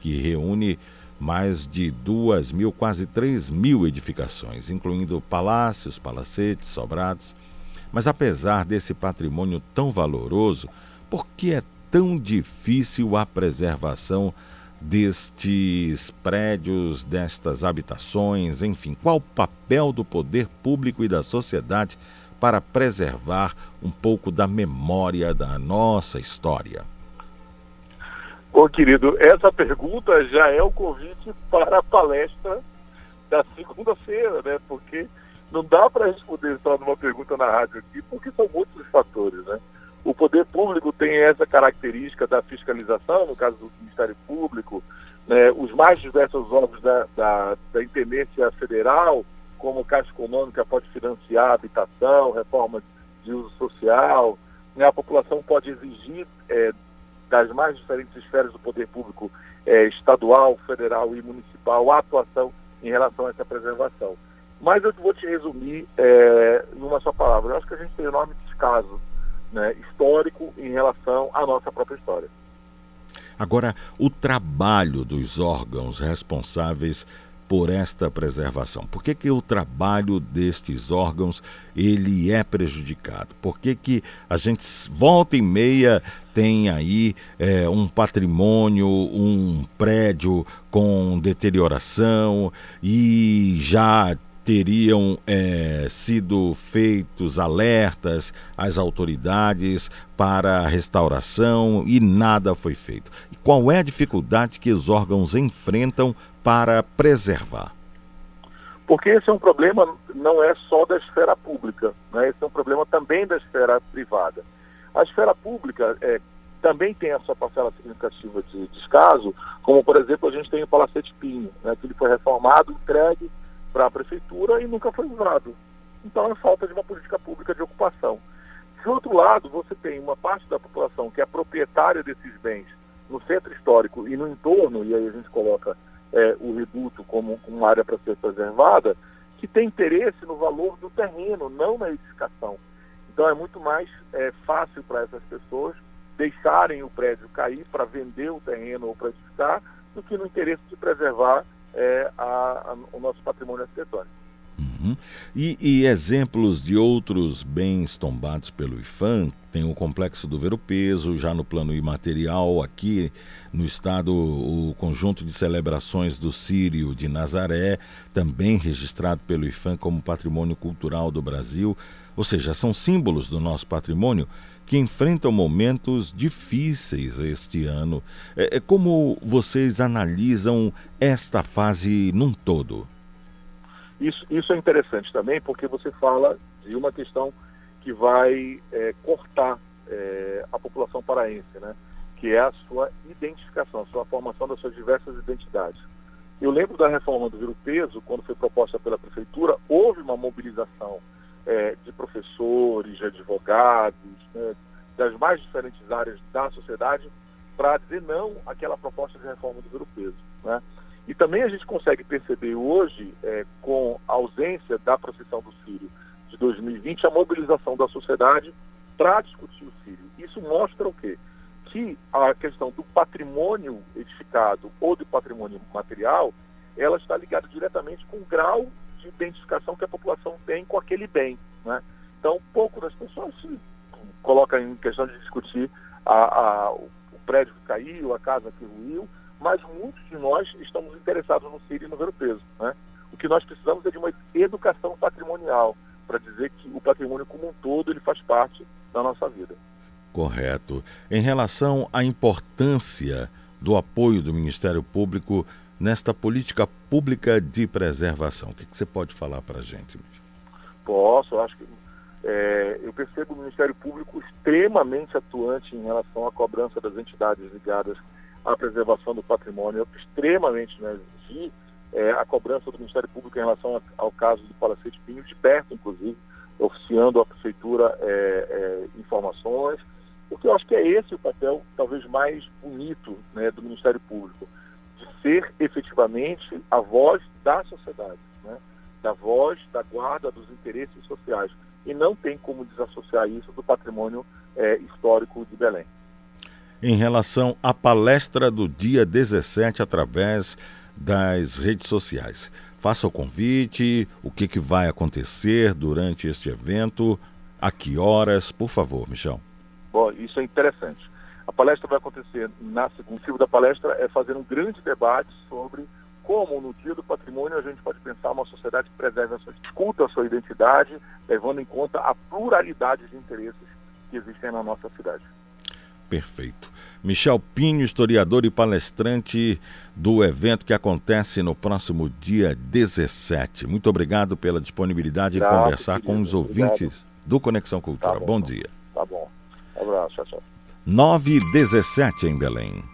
que reúne mais de duas mil, quase três mil edificações, incluindo palácios, palacetes, sobrados. Mas apesar desse patrimônio tão valoroso, por que é tão difícil a preservação destes prédios, destas habitações, enfim, qual o papel do poder público e da sociedade para preservar um pouco da memória da nossa história? Ô querido, essa pergunta já é o convite para a palestra da segunda-feira, né? Porque não dá para responder só numa pergunta na rádio aqui, porque são muitos os fatores, né? O poder público tem essa característica da fiscalização, no caso do Ministério Público, né, os mais diversos órgãos da, da, da Intendência Federal, como Caixa Econômica pode financiar habitação, reforma de uso social, né, a população pode exigir é, das mais diferentes esferas do poder público é, estadual, federal e municipal a atuação em relação a essa preservação. Mas eu vou te resumir é, numa só palavra. Eu acho que a gente tem enorme descaso né, histórico em relação à nossa própria história. Agora, o trabalho dos órgãos responsáveis por esta preservação? Por que, que o trabalho destes órgãos ele é prejudicado? Por que, que a gente volta e meia tem aí é, um patrimônio, um prédio com deterioração e já teriam é, sido feitos alertas às autoridades para a restauração e nada foi feito. E qual é a dificuldade que os órgãos enfrentam para preservar? Porque esse é um problema não é só da esfera pública, né? esse é um problema também da esfera privada. A esfera pública é, também tem a sua parcela significativa de descaso, como por exemplo a gente tem o Palacete Pinho, né, que ele foi reformado, entregue para a prefeitura e nunca foi usado. Então é falta de uma política pública de ocupação. De outro lado, você tem uma parte da população que é proprietária desses bens no centro histórico e no entorno, e aí a gente coloca é, o reduto como uma área para ser preservada, que tem interesse no valor do terreno, não na edificação. Então é muito mais é, fácil para essas pessoas deixarem o prédio cair para vender o terreno ou para edificar, do que no interesse de preservar é, a, a, o nosso patrimônio arquitetônico. Uhum. E, e, exemplos de outros bens tombados pelo IFAM, tem o Complexo do Ver o Peso, já no plano imaterial, aqui no estado, o conjunto de celebrações do Sírio de Nazaré, também registrado pelo IFAM como Patrimônio Cultural do Brasil, ou seja, são símbolos do nosso patrimônio que enfrentam momentos difíceis este ano. É, é como vocês analisam esta fase num todo? Isso, isso é interessante também, porque você fala de uma questão que vai é, cortar é, a população paraense, né? que é a sua identificação, a sua formação das suas diversas identidades. Eu lembro da reforma do Viro Peso, quando foi proposta pela prefeitura, houve uma mobilização é, de professores, de advogados, né, das mais diferentes áreas da sociedade, para dizer não àquela proposta de reforma do Viro Peso. Né? E também a gente consegue perceber hoje, é, com a ausência da procissão do Sírio de 2020, a mobilização da sociedade para discutir o Sírio. Isso mostra o quê? Que a questão do patrimônio edificado ou do patrimônio material, ela está ligada diretamente com o grau de identificação que a população tem com aquele bem. Né? Então, pouco das pessoas se colocam em questão de discutir a, a, o prédio que caiu, a casa que ruiu, mas muitos de nós estamos interessados no Sírio e no Ver Peso. Né? O que nós precisamos é de uma educação patrimonial, para dizer que o patrimônio como um todo ele faz parte da nossa vida. Correto. Em relação à importância do apoio do Ministério Público nesta política pública de preservação, o que, que você pode falar para a gente? Posso, acho que é, eu percebo o Ministério Público extremamente atuante em relação à cobrança das entidades ligadas a preservação do patrimônio extremamente, né, vi é, a cobrança do Ministério Público em relação ao caso do Palacete Pinho de perto, inclusive, oficiando à Prefeitura é, é, informações, porque eu acho que é esse o papel talvez mais bonito né, do Ministério Público, ser efetivamente a voz da sociedade, né, da voz da guarda dos interesses sociais. E não tem como desassociar isso do patrimônio é, histórico de Belém em relação à palestra do dia 17 através das redes sociais. Faça o convite, o que, que vai acontecer durante este evento, a que horas, por favor, Michel. Bom, isso é interessante. A palestra vai acontecer na segunda. O motivo da palestra é fazer um grande debate sobre como no Dia do Patrimônio a gente pode pensar uma sociedade que preserve a sua, escuta a sua identidade, levando em conta a pluralidade de interesses que existem na nossa cidade perfeito. Michel Pinho, historiador e palestrante do evento que acontece no próximo dia 17. Muito obrigado pela disponibilidade de conversar querido, com os ouvintes obrigado. do Conexão Cultura. Tá bom, bom, dia. Tá bom. Um abraço, tchau, tchau. 9 e 17 em Belém.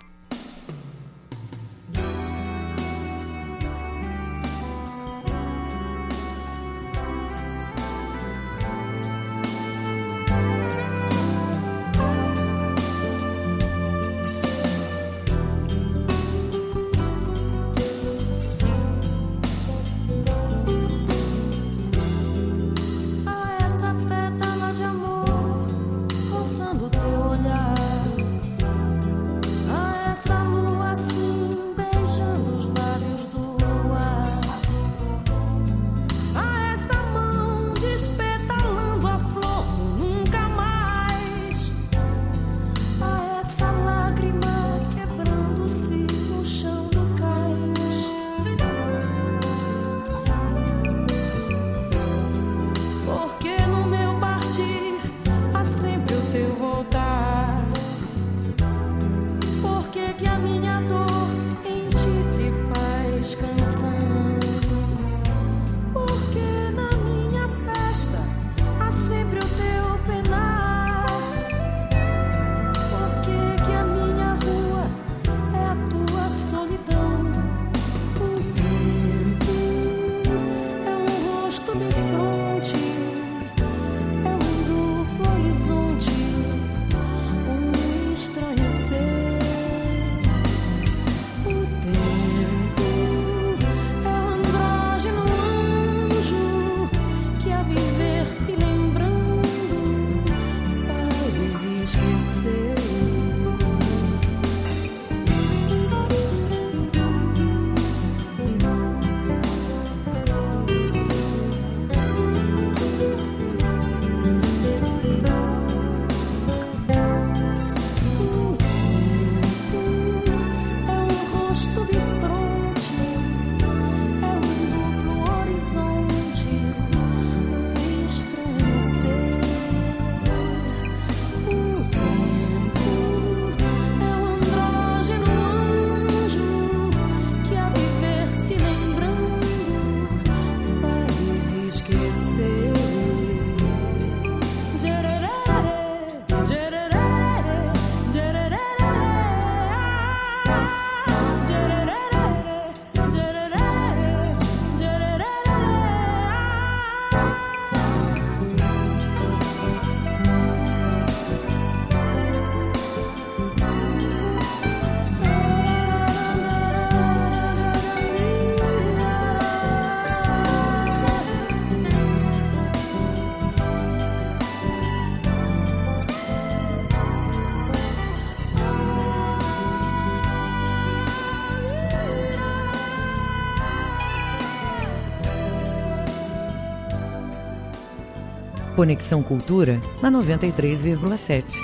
Conexão Cultura na 93,7.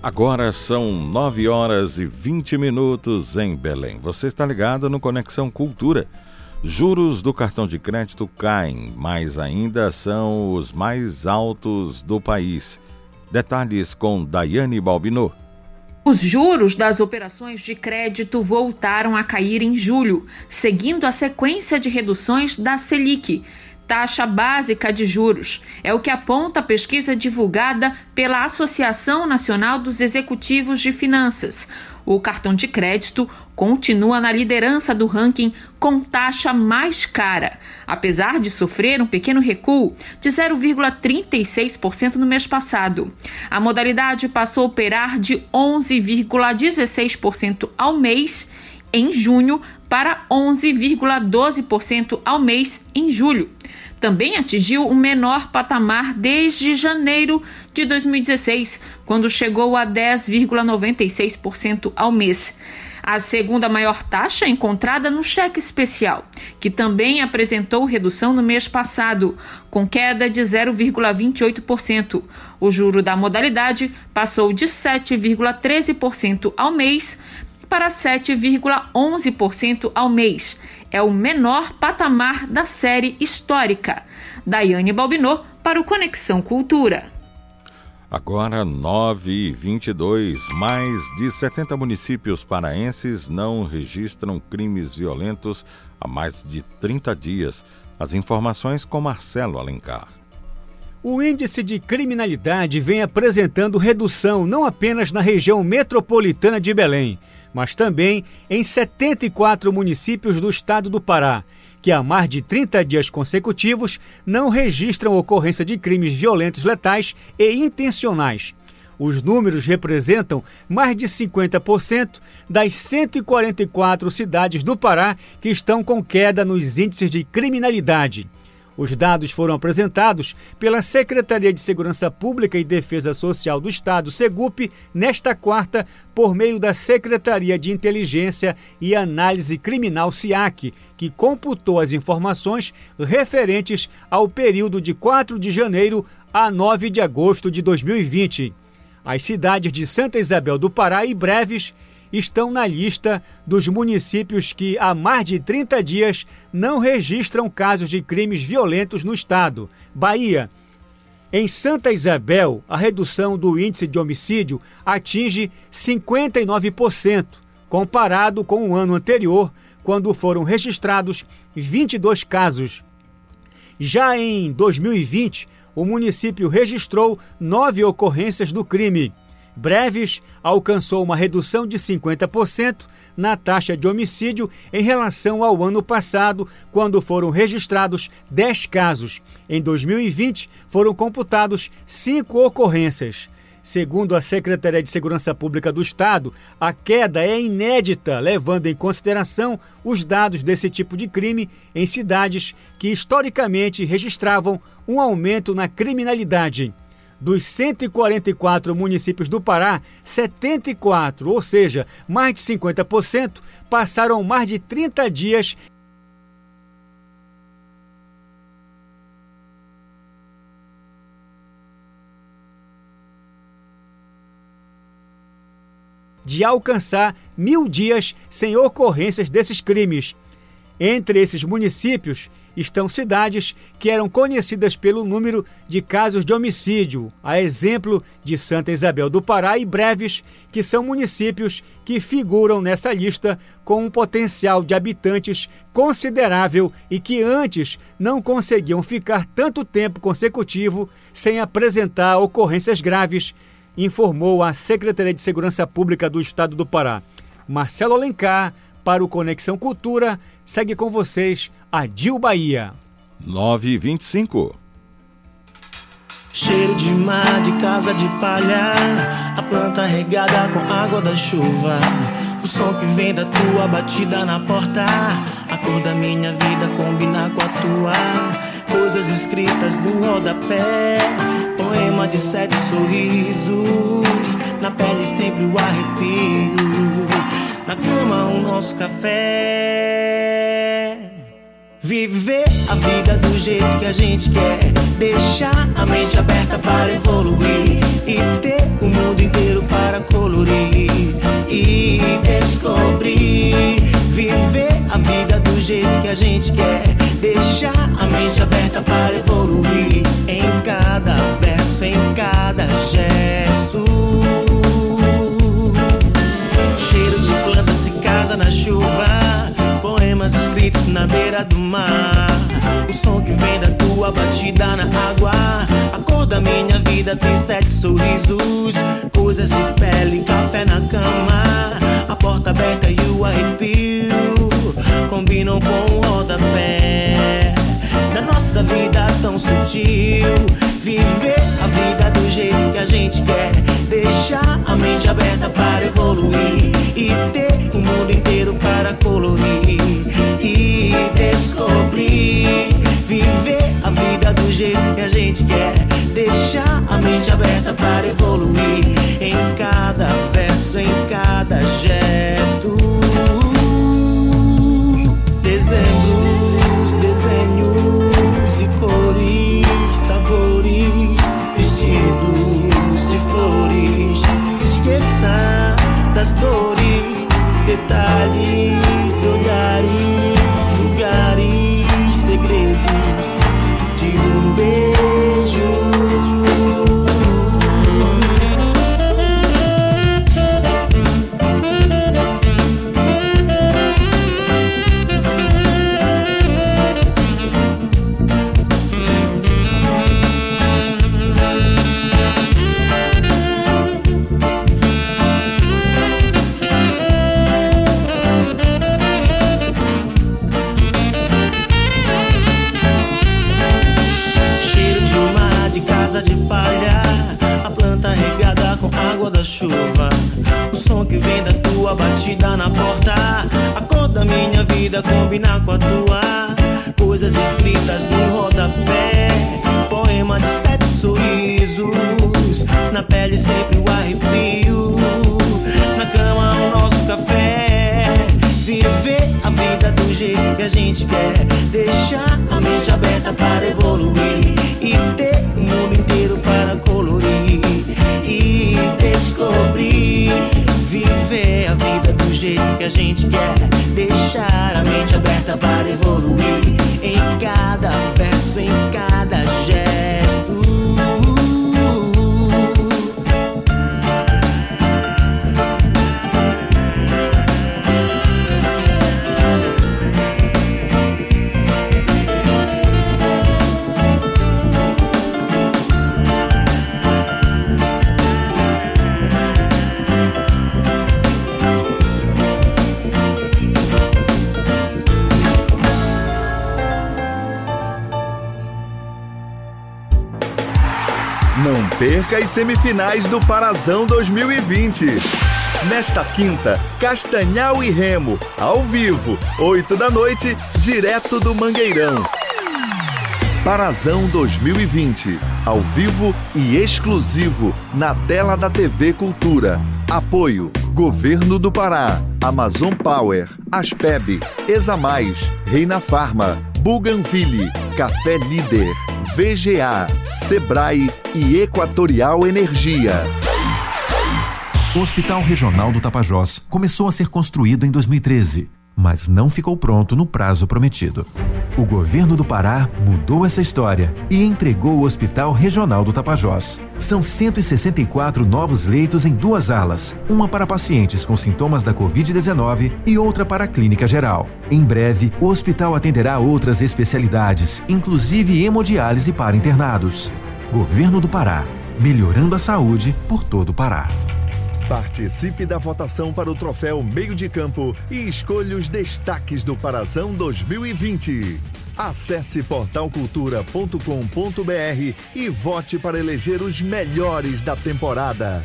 Agora são 9 horas e 20 minutos em Belém. Você está ligado no Conexão Cultura. Juros do cartão de crédito caem, mas ainda são os mais altos do país. Detalhes com Daiane Balbinot. Os juros das operações de crédito voltaram a cair em julho, seguindo a sequência de reduções da Selic, taxa básica de juros. É o que aponta a pesquisa divulgada pela Associação Nacional dos Executivos de Finanças. O cartão de crédito continua na liderança do ranking com taxa mais cara, apesar de sofrer um pequeno recuo de 0,36% no mês passado. A modalidade passou a operar de 11,16% ao mês em junho para 11,12% ao mês em julho. Também atingiu o menor patamar desde janeiro de 2016, quando chegou a 10,96% ao mês. A segunda maior taxa encontrada no cheque especial, que também apresentou redução no mês passado, com queda de 0,28%. O juro da modalidade passou de 7,13% ao mês para 7,11% ao mês. É o menor patamar da série histórica. Daiane Balbinot para o Conexão Cultura. Agora 9 e 22, mais de 70 municípios paraenses não registram crimes violentos há mais de 30 dias. As informações com Marcelo Alencar. O índice de criminalidade vem apresentando redução não apenas na região metropolitana de Belém, mas também em 74 municípios do estado do Pará, que há mais de 30 dias consecutivos não registram ocorrência de crimes violentos letais e intencionais. Os números representam mais de 50% das 144 cidades do Pará que estão com queda nos índices de criminalidade. Os dados foram apresentados pela Secretaria de Segurança Pública e Defesa Social do Estado, SEGUP, nesta quarta, por meio da Secretaria de Inteligência e Análise Criminal, SIAC, que computou as informações referentes ao período de 4 de janeiro a 9 de agosto de 2020. As cidades de Santa Isabel do Pará e Breves estão na lista dos municípios que há mais de 30 dias não registram casos de crimes violentos no estado. Bahia. Em Santa Isabel, a redução do índice de homicídio atinge 59%, comparado com o ano anterior, quando foram registrados 22 casos. Já em 2020, o município registrou nove ocorrências do crime. Breves alcançou uma redução de 50% na taxa de homicídio em relação ao ano passado, quando foram registrados 10 casos. Em 2020, foram computados 5 ocorrências. Segundo a Secretaria de Segurança Pública do Estado, a queda é inédita, levando em consideração os dados desse tipo de crime em cidades que historicamente registravam um aumento na criminalidade. Dos 144 municípios do Pará, 74, ou seja, mais de 50%, passaram mais de 30 dias de alcançar mil dias sem ocorrências desses crimes. Entre esses municípios estão cidades que eram conhecidas pelo número de casos de homicídio, a exemplo de Santa Isabel do Pará e Breves, que são municípios que figuram nessa lista com um potencial de habitantes considerável e que antes não conseguiam ficar tanto tempo consecutivo sem apresentar ocorrências graves, informou a Secretaria de Segurança Pública do Estado do Pará. Marcelo Alencar, para o Conexão Cultura, segue com vocês Adil Bahia. 9 e 25. Cheiro de mar, de casa de palha, a planta regada com água da chuva. O som que vem da tua batida na porta, a cor da minha vida combina com a tua. Coisas escritas no rodapé, poema de sete sorrisos, na pele sempre o arrepio, na cama o nosso café. Viver a vida do jeito que a gente quer. Deixar a mente aberta para evoluir. E ter o mundo inteiro para colorir. E descobrir. Viver a vida do jeito que a gente quer. Mar. O som que vem da tua batida na água. A cor da minha vida tem sete sorrisos. Coisas de pele, café na cama. A porta aberta e o arrepio combinam com o rodapé nossa vida tão sutil. Viver a vida do jeito que a gente quer. Deixar a mente aberta para evoluir. E ter o mundo inteiro para colorir. E descobrir. Viver a vida do jeito que a gente quer. Deixar a mente aberta para evoluir. Em cada verso, em cada gesto. Semifinais do Parazão 2020. Nesta quinta, Castanhal e Remo, ao vivo, 8 da noite, direto do Mangueirão. Parazão 2020, ao vivo e exclusivo na tela da TV Cultura. Apoio: Governo do Pará, Amazon Power, Aspeb, Examais, Reina Farma, Buganville, Café Líder, VGA, Sebrae e Equatorial Energia. O Hospital Regional do Tapajós começou a ser construído em 2013, mas não ficou pronto no prazo prometido. O governo do Pará mudou essa história e entregou o Hospital Regional do Tapajós. São 164 novos leitos em duas alas, uma para pacientes com sintomas da Covid-19 e outra para a clínica geral. Em breve, o hospital atenderá outras especialidades, inclusive hemodiálise para internados. Governo do Pará, melhorando a saúde por todo o Pará. Participe da votação para o troféu Meio de Campo e escolha os destaques do Parazão 2020. Acesse portalcultura.com.br e vote para eleger os melhores da temporada.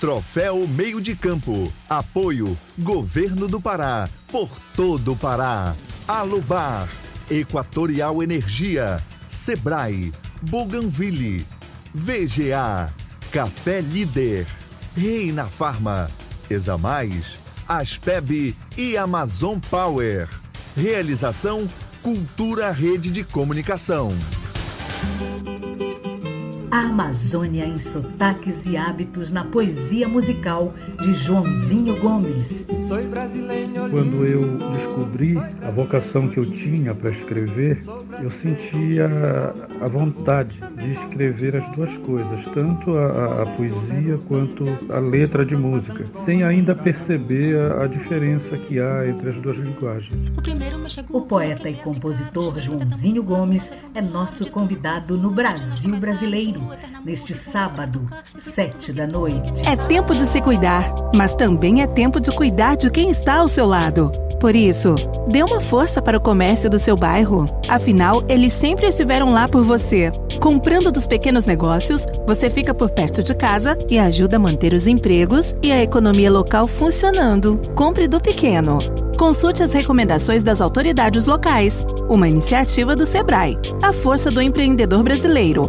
Troféu Meio de Campo. Apoio Governo do Pará. Por todo o Pará. Alubar. Equatorial Energia. Sebrae. Bougainville. VGA. Café Líder. Reina Farma. Examais. Aspeb e Amazon Power. Realização Cultura Rede de Comunicação. A Amazônia em sotaques e hábitos na poesia musical de Joãozinho Gomes. Quando eu descobri a vocação que eu tinha para escrever, eu sentia a vontade de escrever as duas coisas, tanto a, a poesia quanto a letra de música, sem ainda perceber a, a diferença que há entre as duas linguagens. O poeta e compositor Joãozinho Gomes é nosso convidado no Brasil Brasileiro, neste sábado, sete da noite. É tempo de se cuidar, mas também é tempo de cuidar de quem está ao seu lado. Por isso, dê uma força para o comércio do seu bairro. Afinal, eles sempre estiveram lá por você. Comprando dos pequenos negócios, você fica por perto de casa e ajuda a manter os empregos e a economia local funcionando. Compre do pequeno. Consulte as recomendações das autoridades locais. Uma iniciativa do Sebrae. A força do empreendedor brasileiro.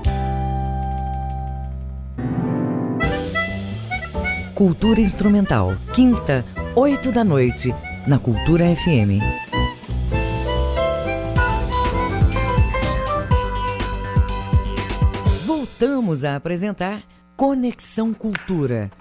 Cultura Instrumental, quinta, 8 da noite, na Cultura FM. Voltamos a apresentar Conexão Cultura.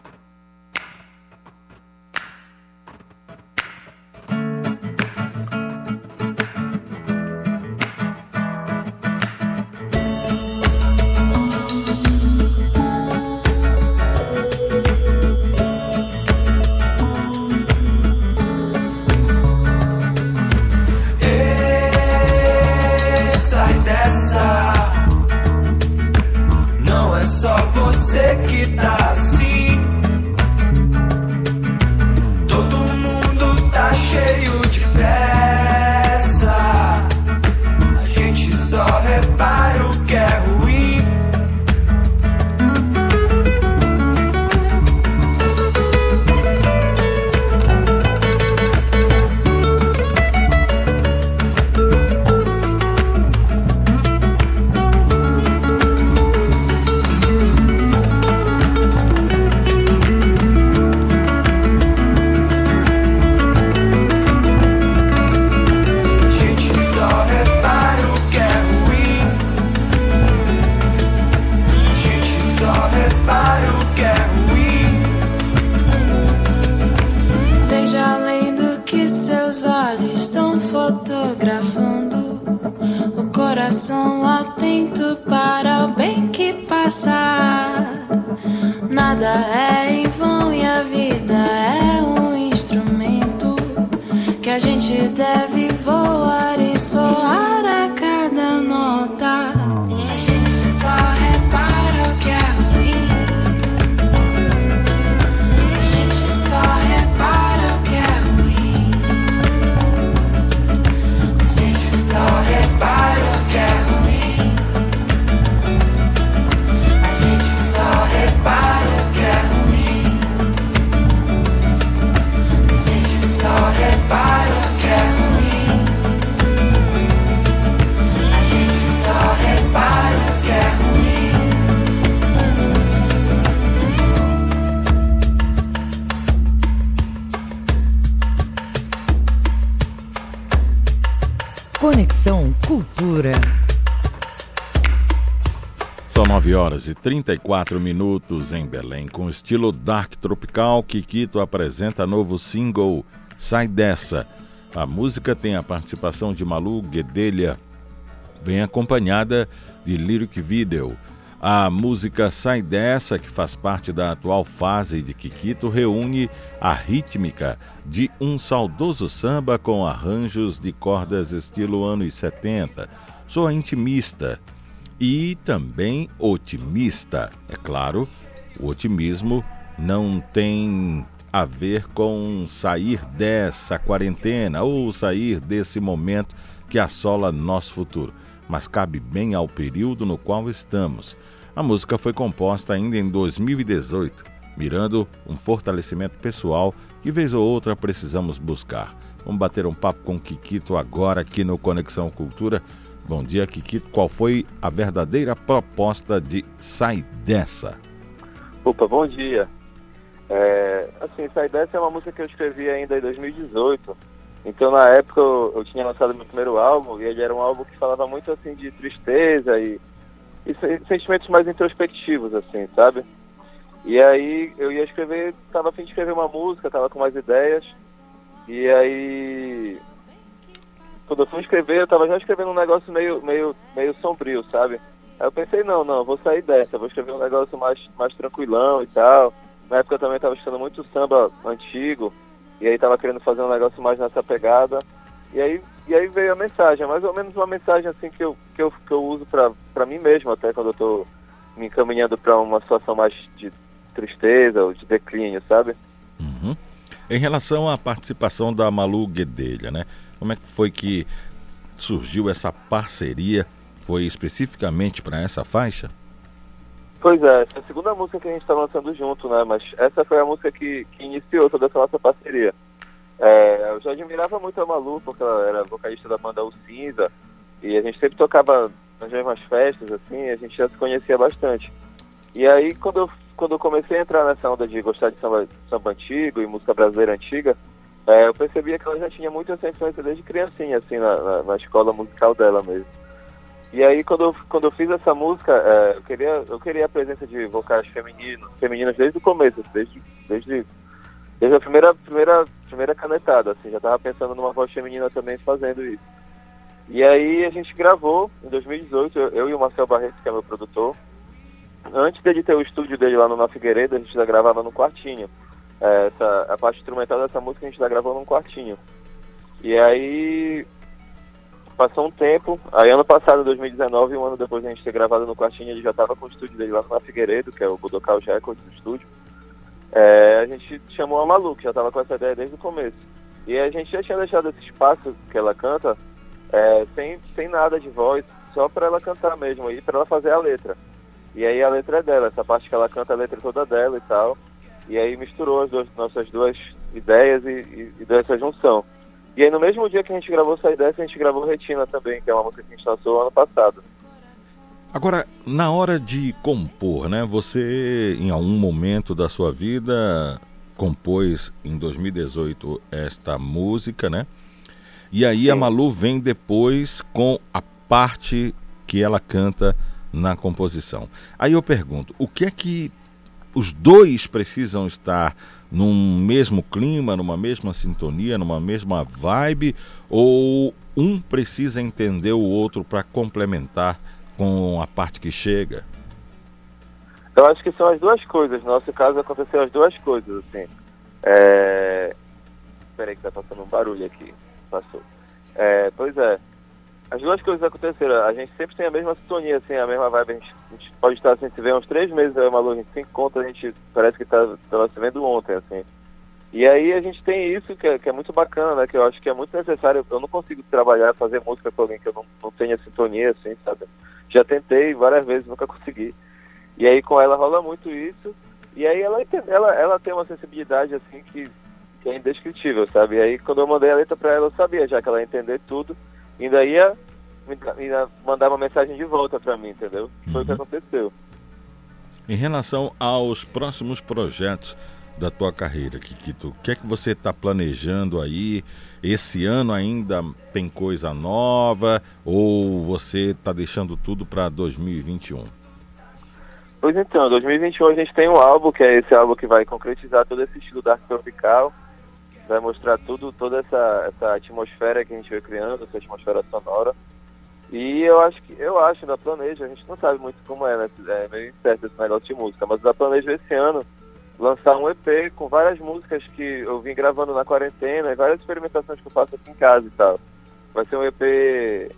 Horas e 34 minutos em Belém. Com estilo dark tropical, Kikito apresenta novo single Sai Dessa. A música tem a participação de Malu Guedelha, vem acompanhada de lyric video. A música Sai Dessa, que faz parte da atual fase de Kikito, reúne a rítmica de um saudoso samba com arranjos de cordas estilo anos 70. Soa intimista e também otimista. É claro, o otimismo não tem a ver com sair dessa quarentena ou sair desse momento que assola nosso futuro, mas cabe bem ao período no qual estamos. A música foi composta ainda em 2018, mirando um fortalecimento pessoal que vez ou outra precisamos buscar. Vamos bater um papo com Kikito agora aqui no Conexão Cultura. Bom dia, Kikito. Qual foi a verdadeira proposta de Sai Dessa? Opa, bom dia. É, assim, Sai Dessa é uma música que eu escrevi ainda em 2018. Então, na época, eu, eu tinha lançado meu primeiro álbum e ele era um álbum que falava muito, assim, de tristeza e, e sentimentos mais introspectivos, assim, sabe? E aí eu ia escrever, tava a fim de escrever uma música, tava com mais ideias. E aí quando eu fui escrever, eu tava já escrevendo um negócio meio, meio, meio sombrio, sabe? Aí eu pensei, não, não, vou sair dessa, vou escrever um negócio mais, mais tranquilão e tal. Na época eu também tava escutando muito samba antigo, e aí tava querendo fazer um negócio mais nessa pegada. E aí, e aí veio a mensagem, mais ou menos uma mensagem assim que eu, que eu, que eu uso pra, pra mim mesmo, até quando eu tô me encaminhando para uma situação mais de tristeza ou de declínio, sabe? Uhum. Em relação à participação da Malu Guedelha, né? Como é que foi que surgiu essa parceria? Foi especificamente para essa faixa? Pois é, essa é a segunda música que a gente está lançando junto, né? Mas essa foi a música que, que iniciou toda essa nossa parceria. É, eu já admirava muito a Malu, porque ela era vocalista da banda O Cinza, e a gente sempre tocava nas mesmas festas, assim, a gente já se conhecia bastante. E aí, quando eu, quando eu comecei a entrar nessa onda de gostar de samba, samba antigo e música brasileira antiga, é, eu percebia que ela já tinha muito essa influência desde criancinha, assim, na, na, na, escola musical dela mesmo. E aí, quando eu, quando eu fiz essa música, é, eu, queria, eu queria a presença de vocais femininos, femininas desde o começo, desde, desde, desde a primeira, primeira, primeira canetada, assim, já estava pensando numa voz feminina também fazendo isso. E aí a gente gravou, em 2018, eu, eu e o Marcel Barreto, que é meu produtor, antes dele ter o estúdio dele lá no Na Figueiredo, a gente já gravava no quartinho. É, essa, a parte instrumental dessa música a gente já gravou num quartinho. E aí passou um tempo, aí ano passado, 2019, um ano depois de a gente ter gravado no quartinho, ele já estava com o estúdio dele lá Na Figueiredo, que é o Budokai Records do estúdio. É, a gente chamou a Malu, que já estava com essa ideia desde o começo. E a gente já tinha deixado esse espaço que ela canta é, sem, sem nada de voz, só para ela cantar mesmo, aí para ela fazer a letra. E aí a letra é dela, essa parte que ela canta a letra toda dela e tal. E aí misturou as duas, nossas duas ideias e, e, e deu essa junção. E aí no mesmo dia que a gente gravou essa ideia, a gente gravou Retina também, que é uma música que a gente lançou ano passado. Agora, na hora de compor, né? Você, em algum momento da sua vida, compôs em 2018 esta música, né? E aí Sim. a Malu vem depois com a parte que ela canta na composição. Aí eu pergunto, o que é que os dois precisam estar num mesmo clima, numa mesma sintonia, numa mesma vibe, ou um precisa entender o outro para complementar com a parte que chega? Eu acho que são as duas coisas. No nosso caso aconteceu as duas coisas, assim. É... Peraí que tá passando um barulho aqui. Passou. É, pois é as duas coisas aconteceram. A gente sempre tem a mesma sintonia, assim, a mesma vibe. A gente, a gente pode estar assim, se vê uns três meses, aí, Malu, a gente se encontra, a gente parece que está tá se vendo ontem, assim. E aí a gente tem isso que é, que é, muito bacana, né? Que eu acho que é muito necessário. Eu não consigo trabalhar, fazer música com alguém que eu não, não tenha sintonia, assim, sabe? Já tentei várias vezes, nunca consegui. E aí com ela rola muito isso. E aí ela, ela, ela tem uma sensibilidade, assim, que, que é indescritível, sabe? E aí quando eu mandei a letra pra ela, eu sabia já que ela ia entender tudo ainda ia, ia mandar uma mensagem de volta para mim, entendeu? Foi o que uhum. aconteceu. Em relação aos próximos projetos da tua carreira, Kikito, o que é que você está planejando aí? Esse ano ainda tem coisa nova ou você está deixando tudo para 2021? Pois então, 2021 a gente tem um álbum, que é esse álbum que vai concretizar todo esse estilo da arte tropical vai mostrar tudo, toda essa, essa atmosfera que a gente veio criando, essa atmosfera sonora. E eu acho que, eu acho, da Planeja, a gente não sabe muito como é, né? É meio incerto esse negócio de música, mas da Planeja esse ano lançar um EP com várias músicas que eu vim gravando na quarentena e várias experimentações que eu faço aqui em casa e tal. Vai ser um EP,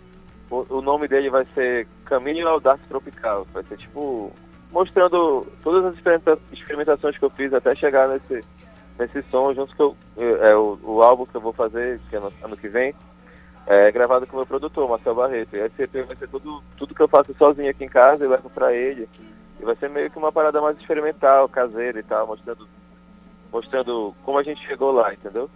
o, o nome dele vai ser Caminho ao Dark Tropical. Vai ser tipo mostrando todas as experimentações que eu fiz até chegar nesse nesse som, junto com é, o, o álbum que eu vou fazer, que é no, ano que vem, é gravado com o meu produtor, Marcel Barreto. E esse EP vai ser tudo, tudo que eu faço sozinho aqui em casa, eu levo pra ele. E vai ser meio que uma parada mais experimental, caseira e tal, mostrando, mostrando como a gente chegou lá, entendeu?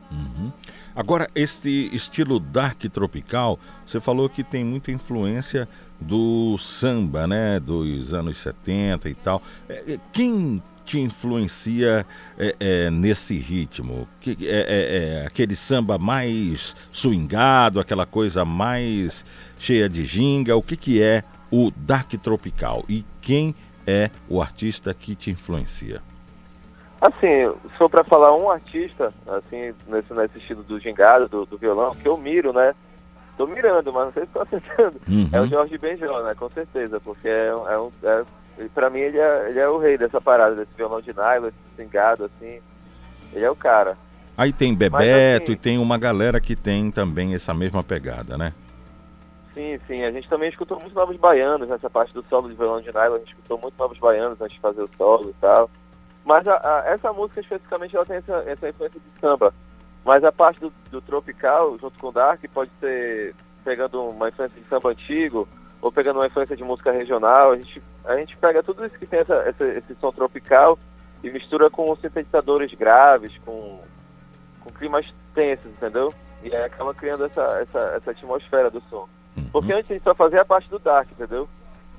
Agora, este estilo dark tropical, você falou que tem muita influência do samba, né? Dos anos 70 e tal. É, é, Quem te influencia é, é, nesse ritmo? Que, é, é- é aquele samba mais swingado, aquela coisa mais cheia de ginga? O que, que é o dark tropical? E quem é o artista que te influencia? Assim, se for pra falar um artista, assim, nesse, nesse estilo do gingado, do, do violão, que eu miro, né? Tô mirando, mas não sei se tô acertando. Uhum. É o Jorge Benjó, né? Com certeza, porque é, um- é um. É, e pra mim ele é, ele é o rei dessa parada, desse violão de nylon, esse gingado, assim. Ele é o cara. Aí tem Mas, Bebeto assim- e tem uma galera que tem também essa mesma pegada, né? Sim, sim. A gente também escutou muitos novos baianos nessa parte do solo de violão de nylon. A gente escutou muito novos baianos antes de fazer o solo e tal. Mas a- a- essa música especificamente ela tem essa, essa influência de samba. Mas a parte do, do tropical, junto com o dark, pode ser pegando uma influência de samba antigo ou pegando uma influência de música regional. A gente, a gente pega tudo isso que tem essa, essa- esse som tropical e mistura com sintetizadores graves, com, com climas tensos, entendeu? E aí acaba criando essa, essa, essa atmosfera do som. Porque antes a gente só fazia a parte do dark, entendeu?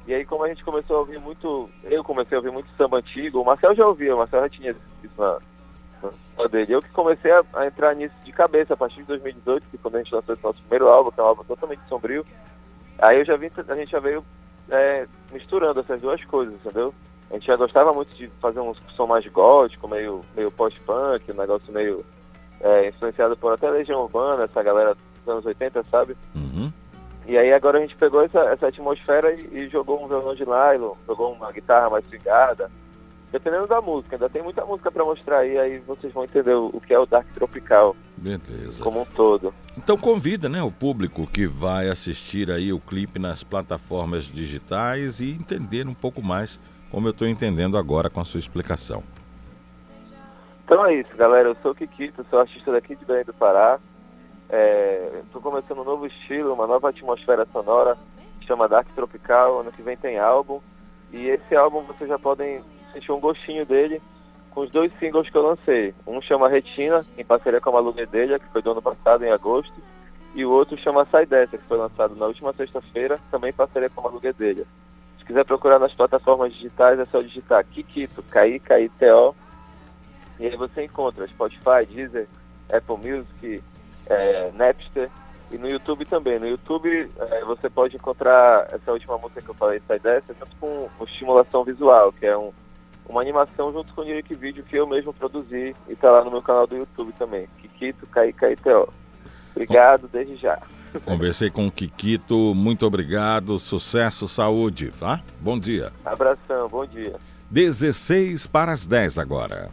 E aí como a gente começou a ouvir muito, eu comecei a ouvir muito samba antigo, o Marcel já ouvia, o Marcel já tinha isso na, na dele. Eu que comecei a, a entrar nisso de cabeça a partir de 2018, que quando a gente lançou esse nosso primeiro álbum, que é um álbum totalmente sombrio, aí eu já vi, a gente já veio é, misturando essas duas coisas, entendeu? A gente já gostava muito de fazer um som mais gótico, meio, meio post-punk, um negócio meio é, influenciado por até Legião Urbana, essa galera dos anos 80, sabe? E aí agora a gente pegou essa, essa atmosfera e, e jogou um violão de nylon, jogou uma guitarra mais swingada. Dependendo da música, ainda tem muita música pra mostrar aí, aí vocês vão entender o, que é o Dark Tropical Beleza. como um todo. Então convida, né, o público que vai assistir aí o clipe nas plataformas digitais e entender um pouco mais, como eu estou entendendo agora com a sua explicação. Então é isso, galera. Eu sou o Kikito, sou artista daqui de Belém do Pará. Estou começando um novo estilo, uma nova atmosfera sonora, chama Dark Tropical. Ano que vem tem álbum. E esse álbum vocês já podem sentir um gostinho dele com os dois singles que eu lancei. Um chama Retina, em parceria com a Malu Medelha, que foi do ano passado, em agosto. E o outro chama Sai Dessa, que foi lançado na última sexta-feira, também em parceria com a Malu Medelha. Se quiser procurar nas plataformas digitais, é só digitar Kikito, K-I-K-I-T-O. E aí você encontra Spotify, Deezer, Apple Music, é, Napster e no YouTube também. No YouTube é, você pode encontrar essa última música que eu falei, Sai Dessa, tanto com, com estimulação visual, que é um, uma animação junto com o lyric vídeo que eu mesmo produzi e tá lá no meu canal do YouTube também. Kikito, K-I-K-I-T-O. Obrigado desde já. Conversei com o Kikito, muito obrigado, sucesso, saúde, tá? Bom dia. Abração, bom dia. 16 para as 10 agora.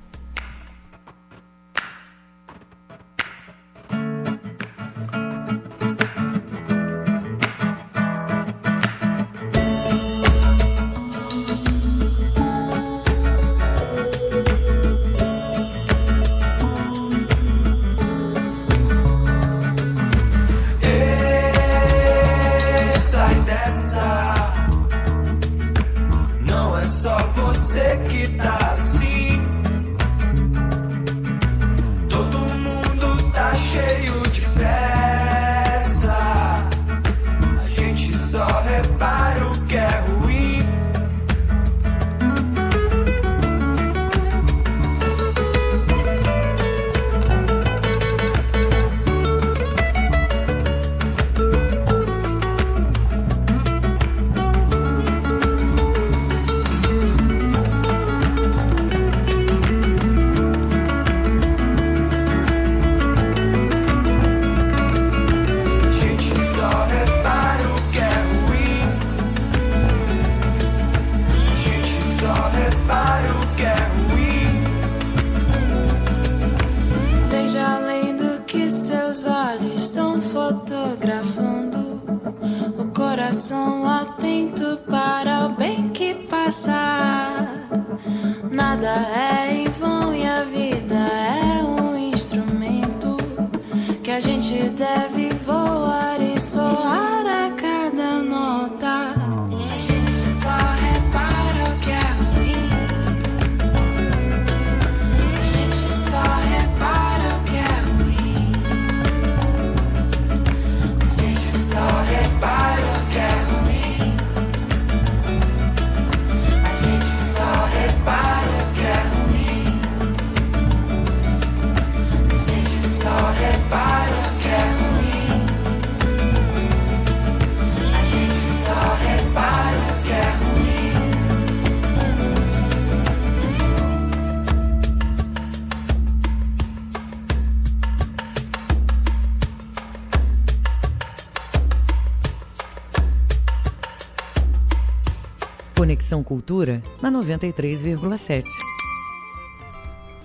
Cultura na 93,7.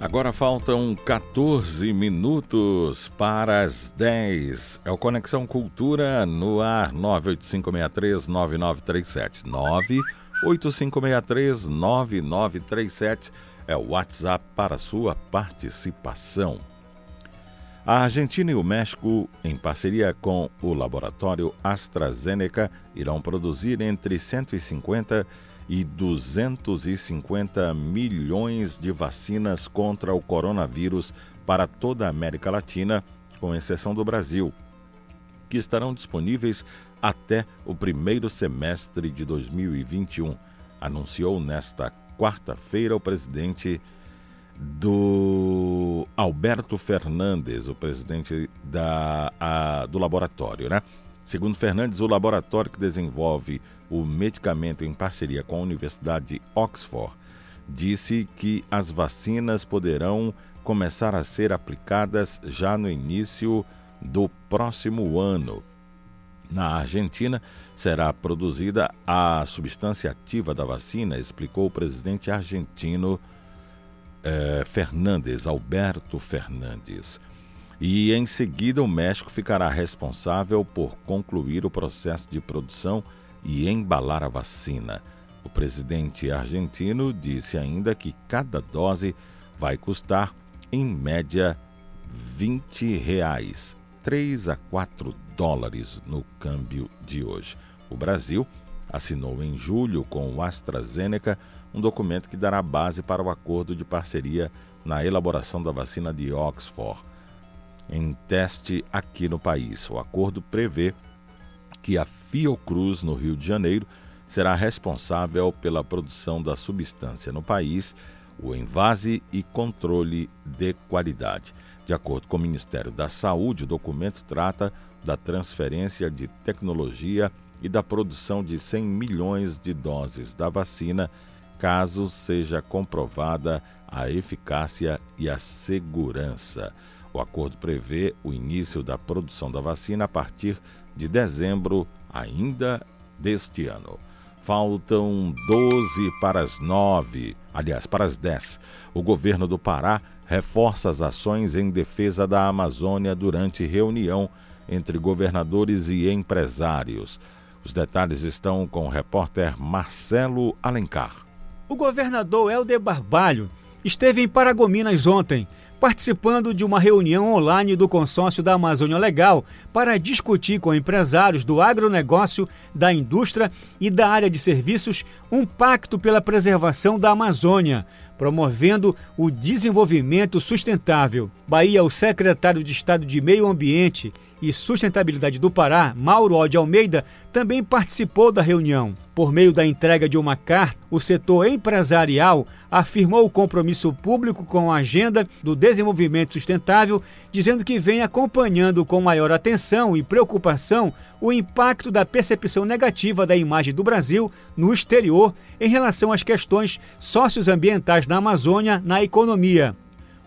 Agora faltam 14 minutos para as 10. É o Conexão Cultura no ar 985639937. 985639937 é o WhatsApp para sua participação. A Argentina e o México, em parceria com o laboratório AstraZeneca, irão produzir entre 150 e 250 milhões de vacinas contra o coronavírus para toda a América Latina, com exceção do Brasil, que estarão disponíveis até o primeiro semestre de 2021, anunciou nesta quarta-feira o presidente do Alberto Fernandes, o presidente da, a, do laboratório, né? Segundo Fernandes, o laboratório que desenvolve o medicamento em parceria com a Universidade de Oxford disse que as vacinas poderão começar a ser aplicadas já no início do próximo ano. Na Argentina, será produzida a substância ativa da vacina, explicou o presidente argentino eh, Fernandes, Alberto Fernandes e em seguida o México ficará responsável por concluir o processo de produção e embalar a vacina. O presidente argentino disse ainda que cada dose vai custar, em média, 20 reais, 3 a 4 dólares no câmbio de hoje. O Brasil assinou em julho com o AstraZeneca um documento que dará base para o acordo de parceria na elaboração da vacina de Oxford em teste aqui no país. O acordo prevê que a Fiocruz, no Rio de Janeiro, será responsável pela produção da substância no país, o envase e controle de qualidade. De acordo com o Ministério da Saúde, o documento trata da transferência de tecnologia e da produção de 100 milhões de doses da vacina, caso seja comprovada a eficácia e a segurança. O acordo prevê o início da produção da vacina a partir de dezembro ainda deste ano. Faltam 12 para as 9, aliás, para as 10. O governo do Pará reforça as ações em defesa da Amazônia durante reunião entre governadores e empresários. Os detalhes estão com o repórter Marcelo Alencar. O governador Helder Barbalho esteve em Paragominas ontem participando de uma reunião online do consórcio da Amazônia Legal para discutir com empresários do agronegócio, da indústria e da área de serviços um pacto pela preservação da Amazônia, promovendo o desenvolvimento sustentável. Bahia, o secretário de Estado de Meio Ambiente e Sustentabilidade do Pará, Mauro de Almeida, também participou da reunião. Por meio da entrega de uma carta, o setor empresarial afirmou o compromisso público com a agenda do desenvolvimento sustentável, dizendo que vem acompanhando com maior atenção e preocupação o impacto da percepção negativa da imagem do Brasil no exterior em relação às questões socioambientais na Amazônia na economia.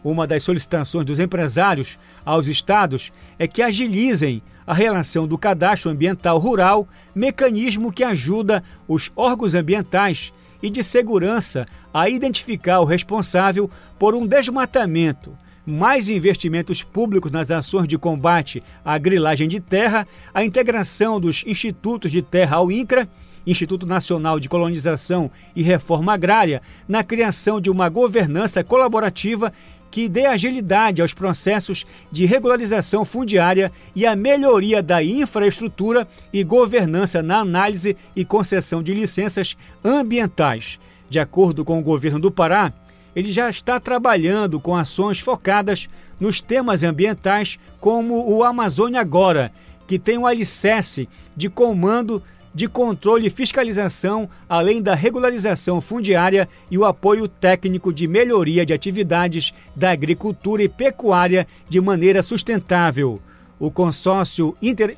Uma das solicitações dos empresários aos estados é que agilizem a relação do cadastro ambiental rural, mecanismo que ajuda os órgãos ambientais e de segurança a identificar o responsável por um desmatamento, mais investimentos públicos nas ações de combate à grilagem de terra, a integração dos institutos de terra ao INCRA Instituto Nacional de Colonização e Reforma Agrária, na criação de uma governança colaborativa que dê agilidade aos processos de regularização fundiária e a melhoria da infraestrutura e governança na análise e concessão de licenças ambientais. De acordo com o governo do Pará, ele já está trabalhando com ações focadas nos temas ambientais, como o Amazônia Agora, que tem um alicerce de comando de controle e fiscalização, além da regularização fundiária e o apoio técnico de melhoria de atividades da agricultura e pecuária de maneira sustentável. O consórcio, inter...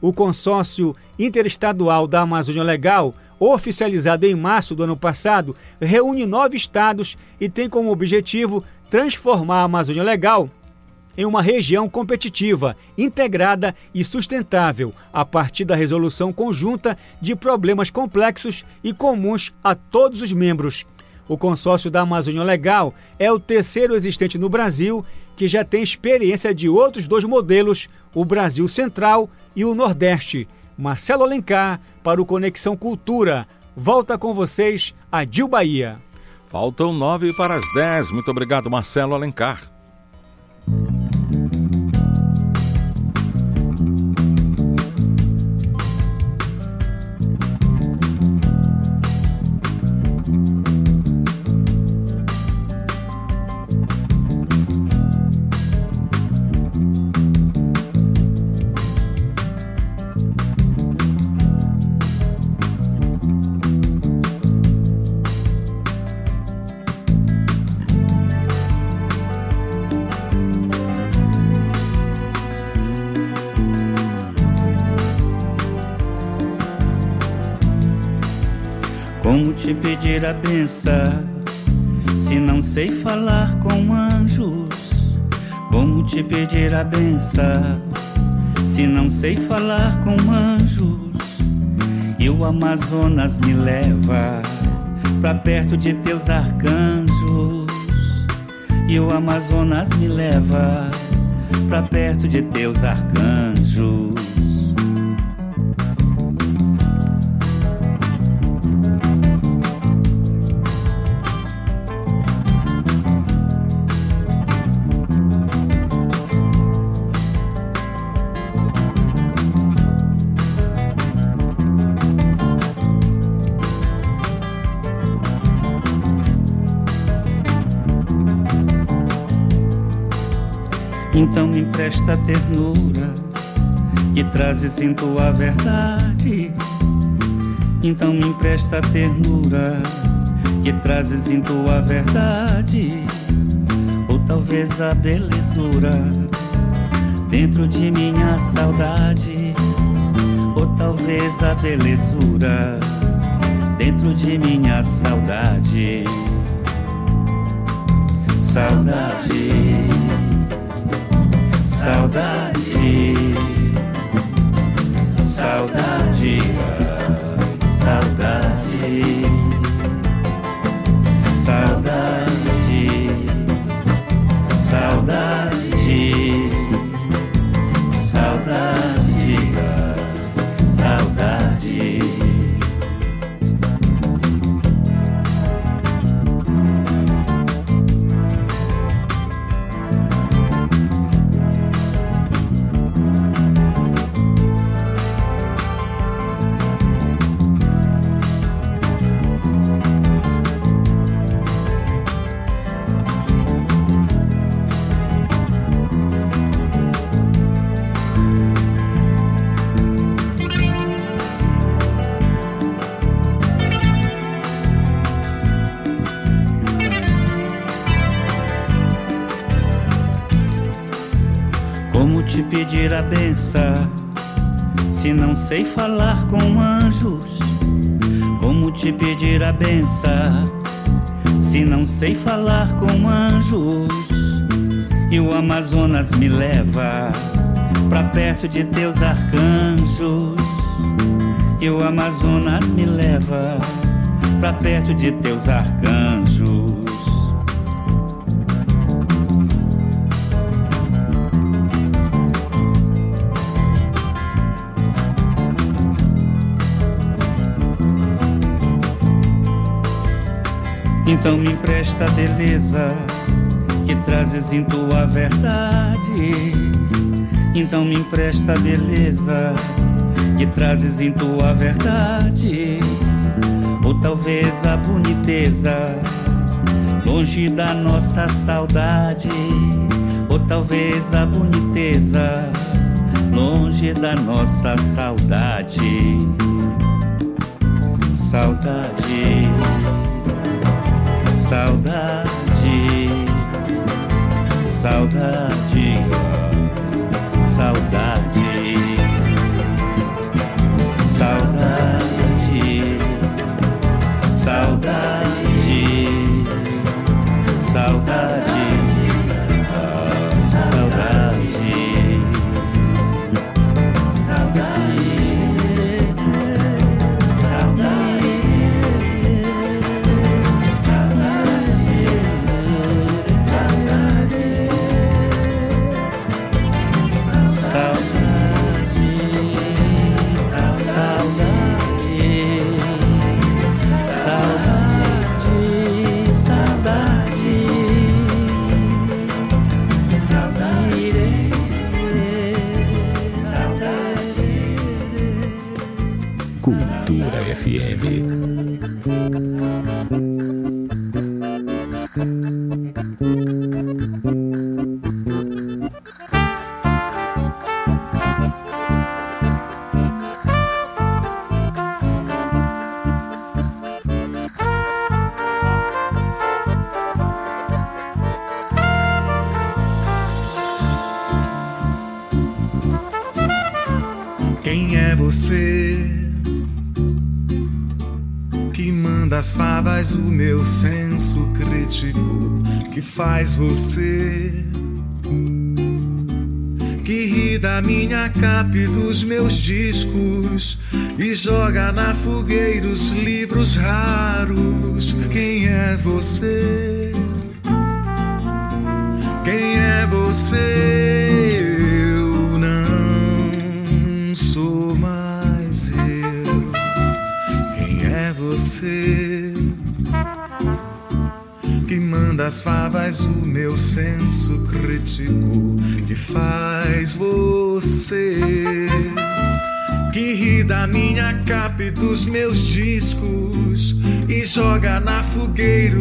o consórcio interestadual da Amazônia Legal, oficializado em março do ano passado, reúne nove estados e tem como objetivo transformar a Amazônia Legal em uma região competitiva, integrada e sustentável, a partir da resolução conjunta de problemas complexos e comuns a todos os membros. O consórcio da Amazônia Legal é o terceiro existente no Brasil, que já tem experiência de outros dois modelos, o Brasil Central e o Nordeste. Marcelo Alencar, para o Conexão Cultura. Volta com vocês a Dil Bahia. Faltam nove para as dez. Muito obrigado, Marcelo Alencar. Pedir a benção se não sei falar com anjos? Como te pedir a benção se não sei falar com anjos? E o Amazonas me leva pra perto de teus arcanjos. E o Amazonas me leva pra perto de teus arcanjos. Então me empresta a ternura que trazes em tua verdade. Então me empresta a ternura que trazes em tua verdade. Ou talvez a belezura dentro de minha saudade. Ou talvez a belezura dentro de minha. Saudade saudade, saudade, saudade, saudade, sei falar com anjos? Como te pedir a benção se não sei falar com anjos? E o Amazonas me leva pra perto de teus arcanjos. E o Amazonas me leva pra perto de teus arcanjos. Então me empresta a beleza que trazes em tua verdade. Então me empresta a beleza que trazes em tua verdade. Ou talvez a boniteza longe da nossa saudade. Ou talvez a boniteza longe da nossa saudade. Saudade saudade, saudade, meu senso crítico que faz você que ri da minha capa e dos meus discos e joga na fogueira os livros raros. Quem é você? Minha capa e dos meus discos. E joga na fogueira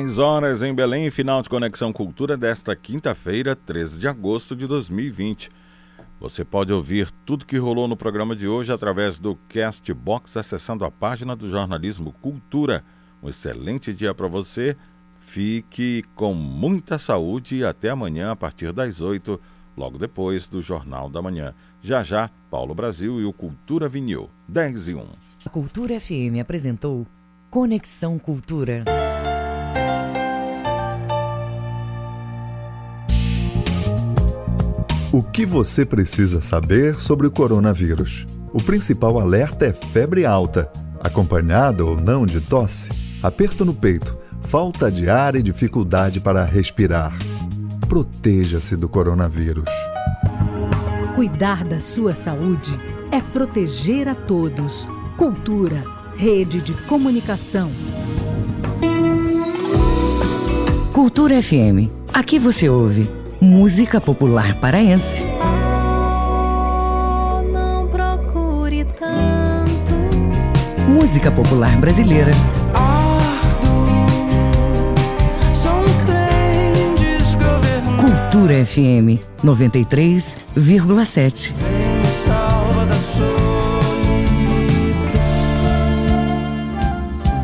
10 horas em Belém, final de Conexão Cultura desta quinta-feira, 13 de agosto de 2020. Você pode ouvir tudo que rolou no programa de hoje através do Castbox, acessando a página do Jornalismo Cultura. Um excelente dia para você. Fique com muita saúde e até amanhã a partir das 8, logo depois do Jornal da Manhã. Já já, Paulo Brasil e o Cultura Vinil, 10 e 1. A Cultura FM apresentou Conexão Cultura. O que você precisa saber sobre o coronavírus? O principal alerta é febre alta, acompanhada ou não de tosse, aperto no peito, falta de ar e dificuldade para respirar. Proteja-se do coronavírus. Cuidar da sua saúde é proteger a todos. Cultura, rede de comunicação. Cultura FM. Aqui você ouve música popular paraense. Não procure tanto. Música popular brasileira. Cultura FM 93,7. Salva da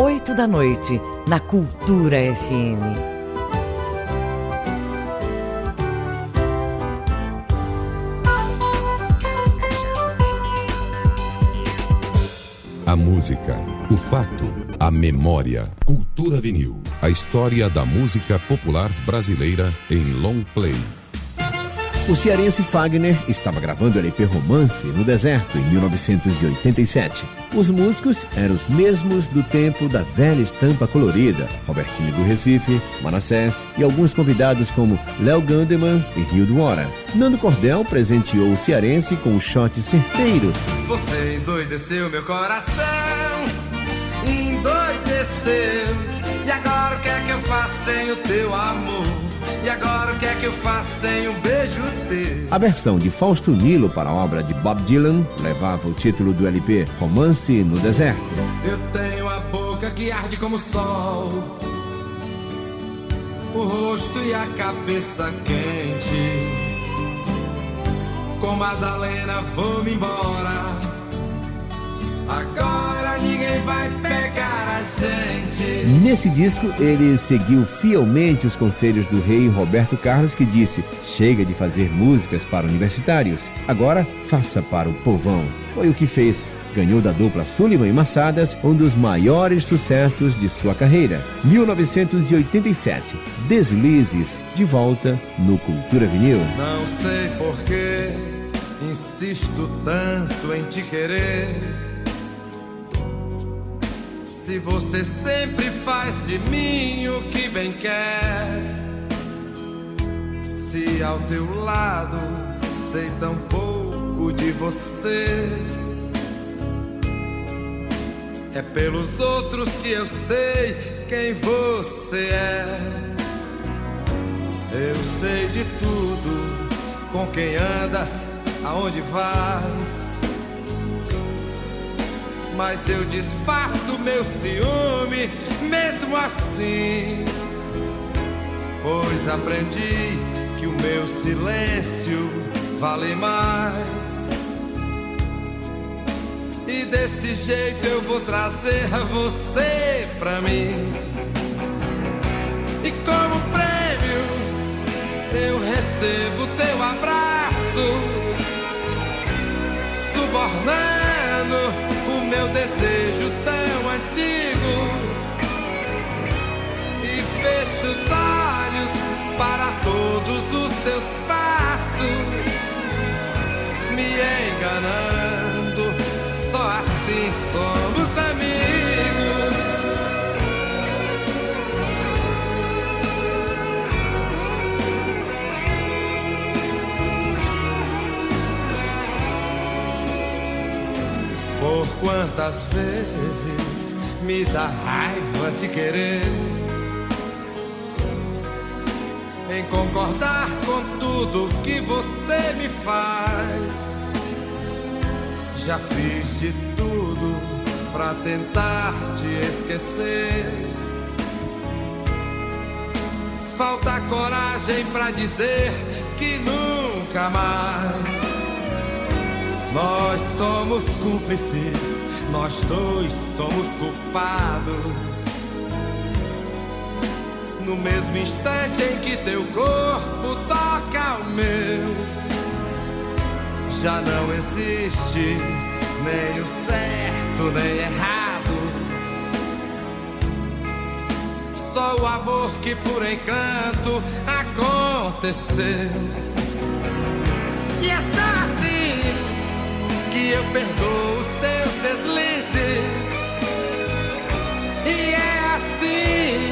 oito da noite, na Cultura FM. A música, o fato, a memória. Cultura vinil. A história da música popular brasileira em long play. O cearense Fagner estava gravando o LP Romance no deserto em 1987. Os músicos eram os mesmos do tempo da velha estampa colorida, Robertinho do Recife, Manassés e alguns convidados como Léo Gandeman e Rio do Hora. Nando Cordel presenteou o cearense com um shot certeiro. Você endoideceu meu coração, endoideceu. E agora o que é que eu faço sem o teu amor? E agora o que é que eu faço sem um beijo? A versão de Fausto Nilo para a obra de Bob Dylan levava o título do LP Romance no Deserto. Eu tenho a boca que arde como sol, o rosto e a cabeça quente. Com Madalena vou-me embora. Agora ninguém vai pegar a gente. Nesse disco, ele seguiu fielmente os conselhos do rei Roberto Carlos, que disse: chega de fazer músicas para universitários, agora faça para o povão. Foi o que fez. Ganhou da dupla Sullivan e Massadas um dos maiores sucessos de sua carreira. 1987, Deslizes, de volta no Cultura Vinil. Não sei porquê, insisto tanto em te querer. Se você sempre faz de mim o que bem quer. Se ao teu lado sei tão pouco de você. É pelos outros que eu sei quem você é. Eu sei de tudo, com quem andas, aonde vais. Mas eu disfarço meu ciúme mesmo assim. Pois aprendi que o meu silêncio vale mais. E desse jeito eu vou trazer você pra mim. E como prêmio eu recebo teu abraço, subornando meu desejo tão antigo. E fecho os olhos para todos os teus passos, me enganando. Quantas vezes me dá raiva te querer, em concordar com tudo que você me faz. Já fiz de tudo pra tentar te esquecer. Falta coragem pra dizer que nunca mais. Nós somos cúmplices, nós dois somos culpados. No mesmo instante em que teu corpo toca o meu, já não existe nem o certo nem errado. Só o amor que por encanto aconteceu. eu perdoo os teus deslizes. E é assim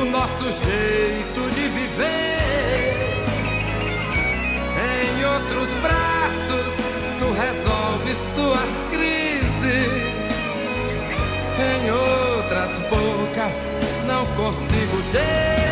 o nosso jeito de viver. Em outros braços, tu resolves tuas crises. Em outras bocas, não consigo ter.